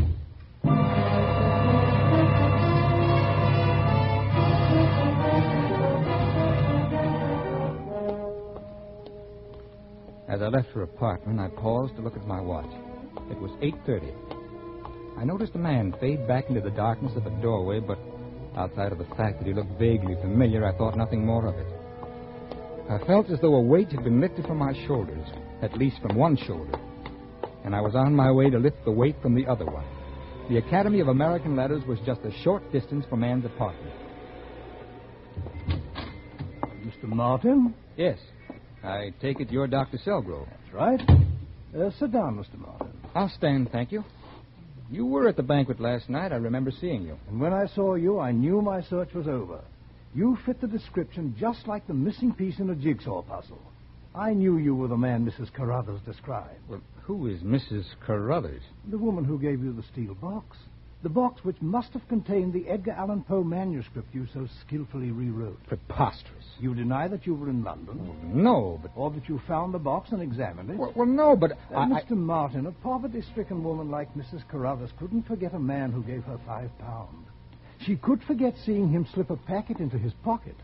As I left her apartment, I paused to look at my watch. It was 8.30. I noticed a man fade back into the darkness of the doorway, but outside of the fact that he looked vaguely familiar, I thought nothing more of it. I felt as though a weight had been lifted from my shoulders, at least from one shoulder, and I was on my way to lift the weight from the other one. The Academy of American Letters was just a short distance from Anne's apartment. Mr. Martin? Yes. I take it you're Dr. Selgrove. That's right. Uh, sit down, Mr. Martin. I'll stand, thank you. You were at the banquet last night. I remember seeing you. And when I saw you, I knew my search was over. You fit the description just like the missing piece in a jigsaw puzzle. I knew you were the man Mrs. Carruthers described. Well, who is Mrs. Carruthers? The woman who gave you the steel box. The box which must have contained the Edgar Allan Poe manuscript you so skillfully rewrote. Preposterous. You deny that you were in London? No, but. Or that you found the box and examined it? Well, well no, but. Uh, I, Mr. Martin, a poverty stricken woman like Mrs. Carruthers couldn't forget a man who gave her five pounds. She could forget seeing him slip a packet into his pocket.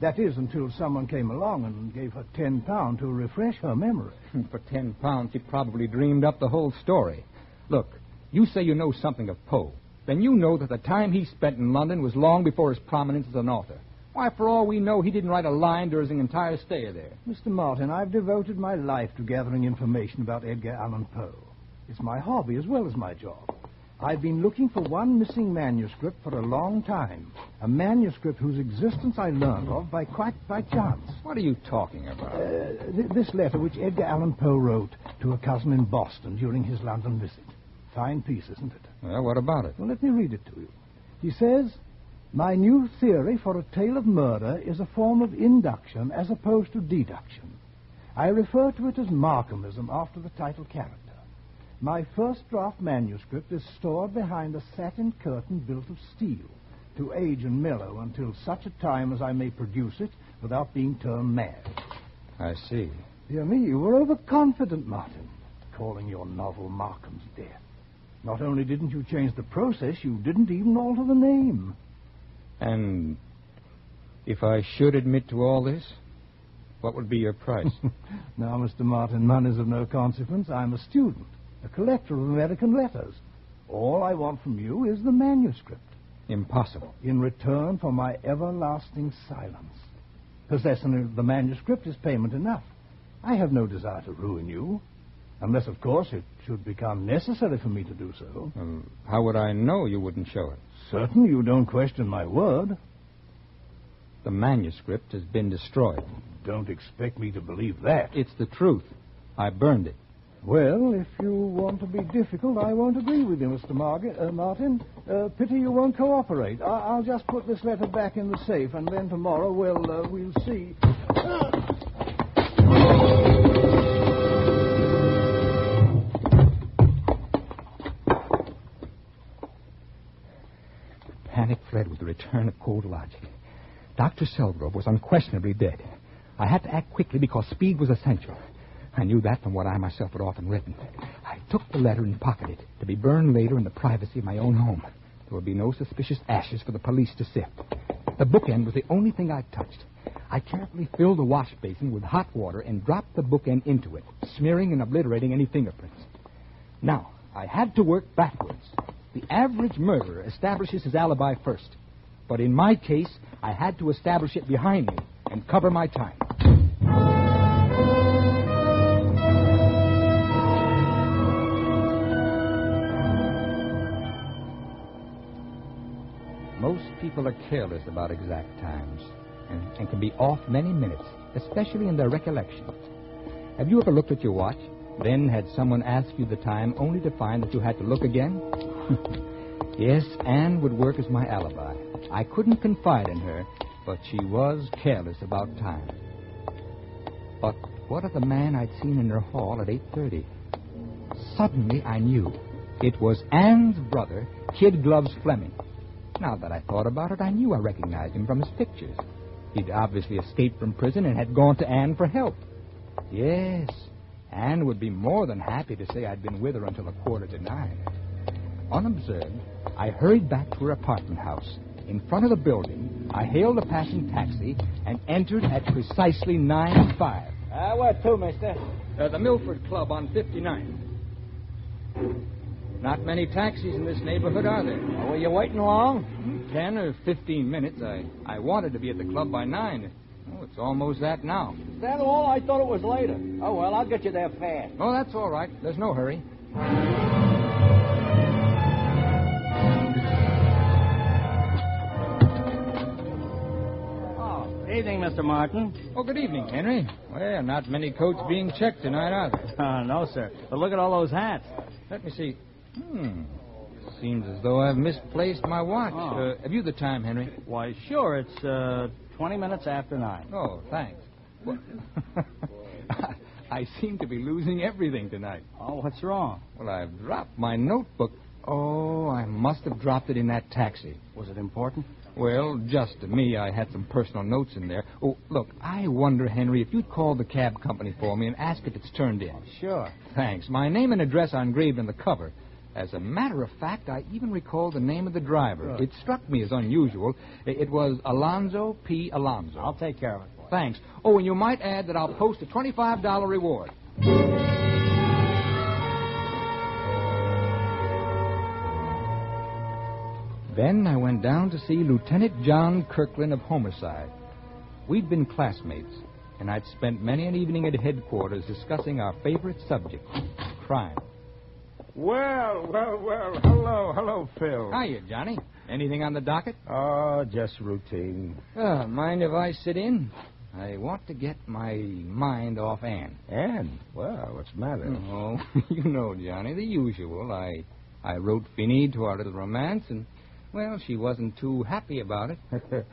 That is, until someone came along and gave her ten pounds to refresh her memory. For ten pounds, she probably dreamed up the whole story. Look, you say you know something of Poe. Then you know that the time he spent in London was long before his prominence as an author. Why, for all we know, he didn't write a line during his entire stay there. Mr. Martin, I've devoted my life to gathering information about Edgar Allan Poe. It's my hobby as well as my job. I've been looking for one missing manuscript for a long time. A manuscript whose existence I learned of by quite by chance. What are you talking about? Uh, th- this letter which Edgar Allan Poe wrote to a cousin in Boston during his London visit. Fine piece, isn't it? Well, what about it? Well, let me read it to you. He says, My new theory for a tale of murder is a form of induction as opposed to deduction. I refer to it as Markhamism after the title character. My first draft manuscript is stored behind a satin curtain built of steel to age and mellow until such a time as I may produce it without being turned mad. I see. Dear me, you were overconfident, Martin, calling your novel Markham's Death. Not only didn't you change the process, you didn't even alter the name. And if I should admit to all this, what would be your price? now, Mr. Martin, money's of no consequence. I'm a student, a collector of American letters. All I want from you is the manuscript. Impossible. In return for my everlasting silence. Possessing the manuscript is payment enough. I have no desire to ruin you. Unless, of course, it should become necessary for me to do so. Um, how would I know you wouldn't show it? Certain you don't question my word. The manuscript has been destroyed. Don't expect me to believe that. It's the truth. I burned it. Well, if you want to be difficult, I won't agree with you, Mr. Uh, Martin. Uh, pity you won't cooperate. I- will just put this letter back in the safe, and then tomorrow we'll uh, we'll see. Fled with the return of cold logic. Dr. Selgrove was unquestionably dead. I had to act quickly because speed was essential. I knew that from what I myself had often written. I took the letter and pocketed it to be burned later in the privacy of my own home. There would be no suspicious ashes for the police to sift. The bookend was the only thing I touched. I carefully filled the wash basin with hot water and dropped the bookend into it, smearing and obliterating any fingerprints. Now, I had to work backwards. The average murderer establishes his alibi first. But in my case, I had to establish it behind me and cover my time. Most people are careless about exact times and, and can be off many minutes, especially in their recollection. Have you ever looked at your watch, then had someone asked you the time only to find that you had to look again? yes, Anne would work as my alibi. I couldn't confide in her, but she was careless about time. But what of the man I'd seen in her hall at 8.30? Suddenly I knew. It was Anne's brother, Kid Gloves Fleming. Now that I thought about it, I knew I recognized him from his pictures. He'd obviously escaped from prison and had gone to Anne for help. Yes, Anne would be more than happy to say I'd been with her until a quarter to nine. Unobserved, I hurried back to her apartment house. In front of the building, I hailed a passing taxi and entered at precisely 9 5. Uh, where to, mister? Uh, the Milford Club on 59. Not many taxis in this neighborhood, are there? were you waiting long? Ten or fifteen minutes. I, I wanted to be at the club by nine. Well, it's almost that now. Is that all? I thought it was later. Oh, well, I'll get you there fast. Oh, that's all right. There's no hurry. Oh, good evening, Mr. Martin. Oh, good evening, Henry. Well, not many coats being checked tonight, are there? Uh, no, sir. But look at all those hats. Let me see. Hmm. Seems as though I've misplaced my watch. Oh. Uh, have you the time, Henry? Why, sure. It's uh, 20 minutes after 9. Oh, thanks. Well, I seem to be losing everything tonight. Oh, what's wrong? Well, I've dropped my notebook. Oh, I must have dropped it in that taxi. Was it important? Well, just to me, I had some personal notes in there. Oh, look, I wonder, Henry, if you'd call the cab company for me and ask if it's turned in. Sure. Thanks. My name and address are engraved on the cover. As a matter of fact, I even recall the name of the driver. Good. It struck me as unusual. It was Alonzo P. Alonzo. I'll take care of it. Thanks. Oh, and you might add that I'll post a $25 reward. Then I went down to see Lieutenant John Kirkland of Homicide. We'd been classmates, and I'd spent many an evening at headquarters discussing our favorite subject, crime. Well, well, well. Hello, hello, Phil. Hiya, Johnny. Anything on the docket? Oh, just routine. Uh, mind if I sit in? I want to get my mind off Anne. Anne? Well, what's the matter? Oh, you know, Johnny, the usual. I I wrote Finny to our little romance, and, well, she wasn't too happy about it.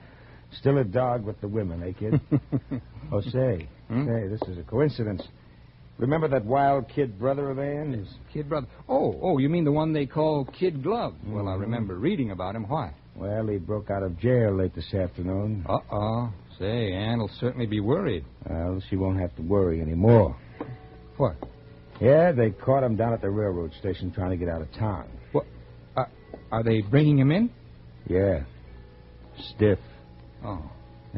Still a dog with the women, eh, kid? oh, say. Hmm? Say, this is a coincidence. Remember that wild kid brother of Anne's? Kid brother. Oh, oh, you mean the one they call Kid Glove? Well, I Mhm. remember reading about him. Why? Well, he broke out of jail late this afternoon. Uh-oh. Say, Anne'll certainly be worried. Well, she won't have to worry anymore. What? Yeah, they caught him down at the railroad station trying to get out of town. What? Uh, are they bringing him in? Yeah. Stiff. Oh.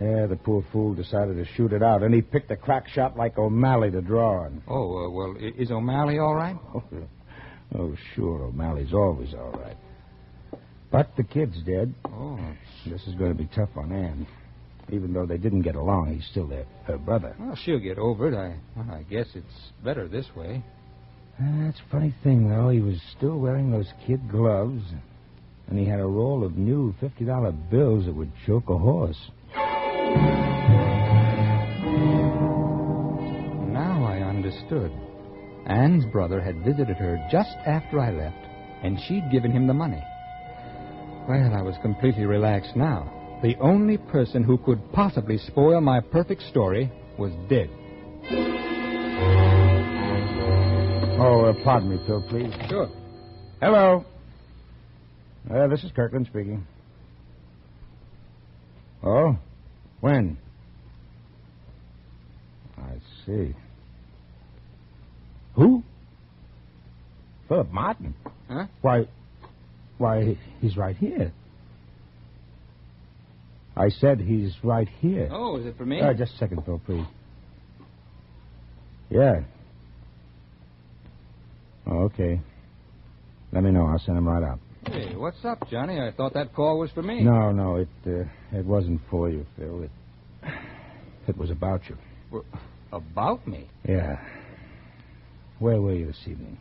Yeah, the poor fool decided to shoot it out, and he picked a crack shot like O'Malley to draw on. Oh, uh, well, is O'Malley all right? Oh, oh, sure, O'Malley's always all right. But the kid's dead. Oh. This is going to be tough on Anne. Even though they didn't get along, he's still their, her brother. Well, she'll get over it. I, well, I guess it's better this way. That's a funny thing, though. He was still wearing those kid gloves, and he had a roll of new $50 bills that would choke a horse. Now I understood. Anne's brother had visited her just after I left, and she'd given him the money. Well, I was completely relaxed now. The only person who could possibly spoil my perfect story was dead. Oh, uh, pardon me, Phil, please. Sure. Hello. Uh, this is Kirkland speaking. Oh? When? I see. Who? Philip Martin. Huh? Why, why, he's right here. I said he's right here. Oh, is it for me? Uh, just a second, Phil, please. Yeah. Oh, okay. Let me know. I'll send him right out. Hey, what's up, Johnny? I thought that call was for me. No, no, it uh, it wasn't for you, Phil. It it was about you. Well, about me? Yeah. Where were you this evening?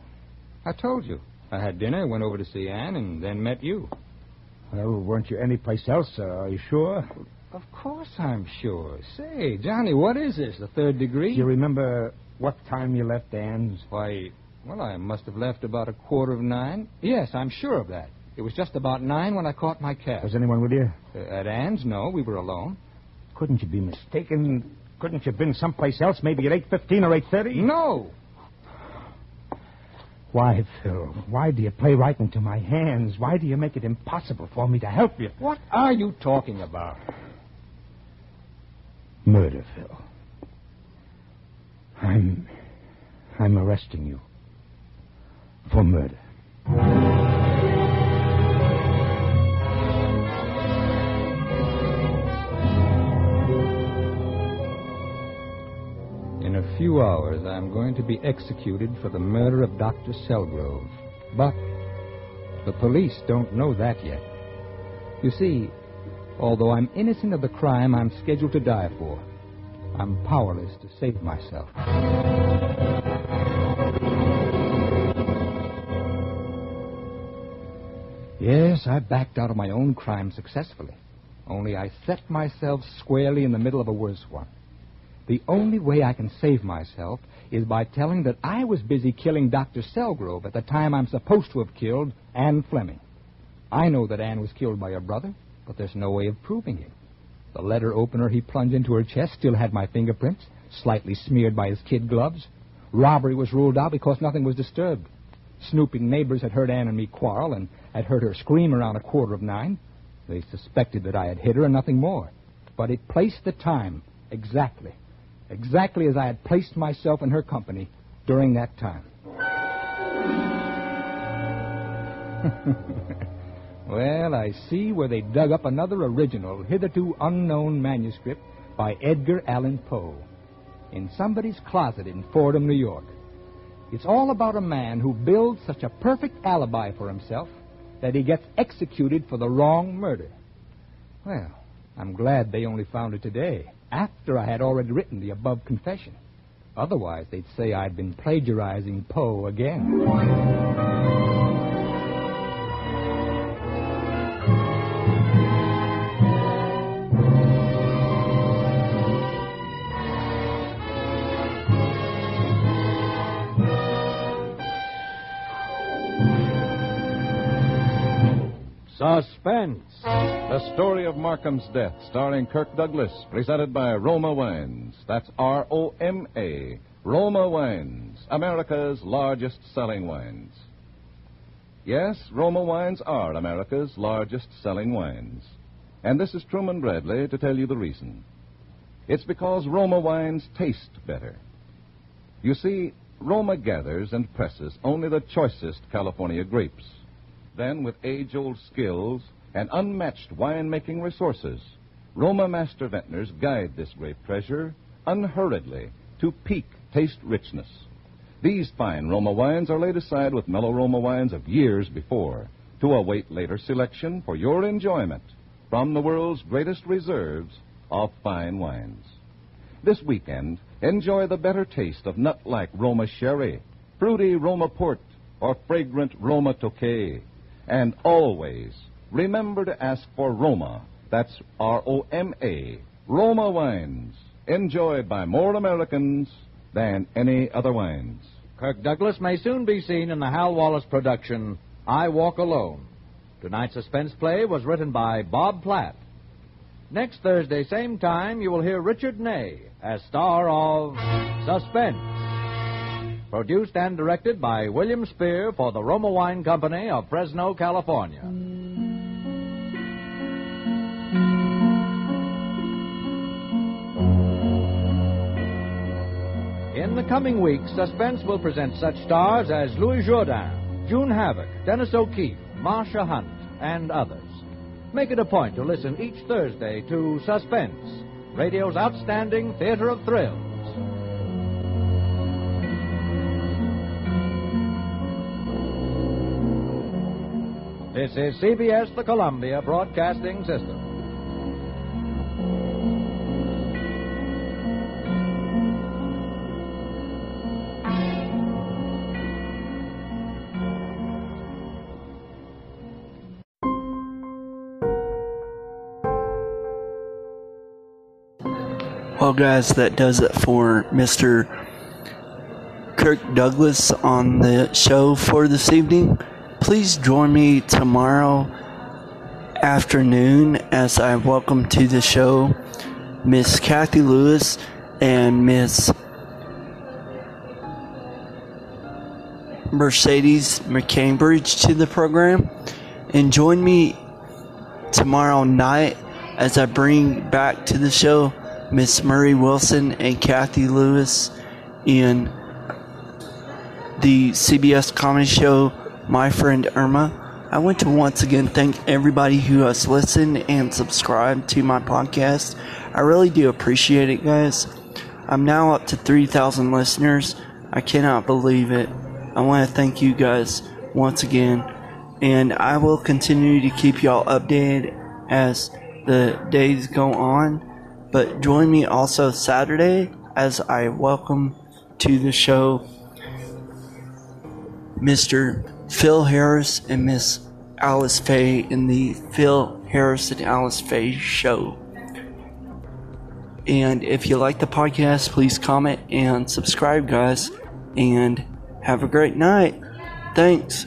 I told you. I had dinner, went over to see Anne, and then met you. Well, weren't you anyplace else? Uh, are you sure? Of course I'm sure. Say, Johnny, what is this? The third degree? Do you remember what time you left Anne's? Why, well, I must have left about a quarter of nine. Yes, I'm sure of that. It was just about nine when I caught my cab. Was anyone with you? Uh, at Anne's? No, we were alone. Couldn't you be mistaken? Couldn't you have been someplace else, maybe at 8.15 or 8.30? No. Why, Phil? Why do you play right into my hands? Why do you make it impossible for me to help you? What are you talking about? Murder, Phil. I'm. I'm arresting you. For murder. Few hours, I'm going to be executed for the murder of Dr. Selgrove. But the police don't know that yet. You see, although I'm innocent of the crime I'm scheduled to die for, I'm powerless to save myself. Yes, I backed out of my own crime successfully. only I set myself squarely in the middle of a worse one. The only way I can save myself is by telling that I was busy killing Dr. Selgrove at the time I'm supposed to have killed Anne Fleming. I know that Anne was killed by her brother, but there's no way of proving it. The letter opener he plunged into her chest still had my fingerprints, slightly smeared by his kid gloves. Robbery was ruled out because nothing was disturbed. Snooping neighbors had heard Anne and me quarrel and had heard her scream around a quarter of nine. They suspected that I had hit her and nothing more. But it placed the time exactly, exactly as I had placed myself in her company during that time. well, I see where they dug up another original, hitherto unknown manuscript by Edgar Allan Poe in somebody's closet in Fordham, New York. It's all about a man who builds such a perfect alibi for himself that he gets executed for the wrong murder. Well, I'm glad they only found it today, after I had already written the above confession. Otherwise, they'd say I'd been plagiarizing Poe again. Suspense. The story of Markham's death, starring Kirk Douglas, presented by Roma Wines. That's R O M A. Roma Wines, America's largest selling wines. Yes, Roma Wines are America's largest selling wines. And this is Truman Bradley to tell you the reason. It's because Roma wines taste better. You see, Roma gathers and presses only the choicest California grapes. Then, with age old skills and unmatched winemaking resources, Roma master vintners guide this grape treasure unhurriedly to peak taste richness. These fine Roma wines are laid aside with mellow Roma wines of years before to await later selection for your enjoyment from the world's greatest reserves of fine wines. This weekend, enjoy the better taste of nut like Roma sherry, fruity Roma port, or fragrant Roma tokay. And always remember to ask for Roma. That's R O M A. Roma wines, enjoyed by more Americans than any other wines. Kirk Douglas may soon be seen in the Hal Wallis production, I Walk Alone. Tonight's suspense play was written by Bob Platt. Next Thursday, same time, you will hear Richard Ney as star of Suspense. Produced and directed by William Spier for the Roma Wine Company of Fresno, California. In the coming weeks, Suspense will present such stars as Louis Jourdan, June Havoc, Dennis O'Keefe, Marsha Hunt, and others. Make it a point to listen each Thursday to Suspense, radio's outstanding theater of thrills. This is CBS, the Columbia Broadcasting System. Well, guys, that does it for Mr. Kirk Douglas on the show for this evening. Please join me tomorrow afternoon as I welcome to the show Miss Cathy Lewis and Miss Mercedes McCambridge to the program. And join me tomorrow night as I bring back to the show Miss Marie Wilson and Cathy Lewis in the CBS comedy show My Friend Irma. I want to once again thank everybody who has listened and subscribed to my podcast. I really do appreciate it, guys. I'm now up to 3,000 listeners. I cannot believe it. I want to thank you guys once again. And I will continue to keep y'all updated as the days go on. But join me also Saturday as I welcome to the show Mr. Phil Harris and Miss Alice Faye in the Phil Harris and Alice Faye Show. And if you like the podcast, please comment and subscribe, guys. And have a great night. Thanks.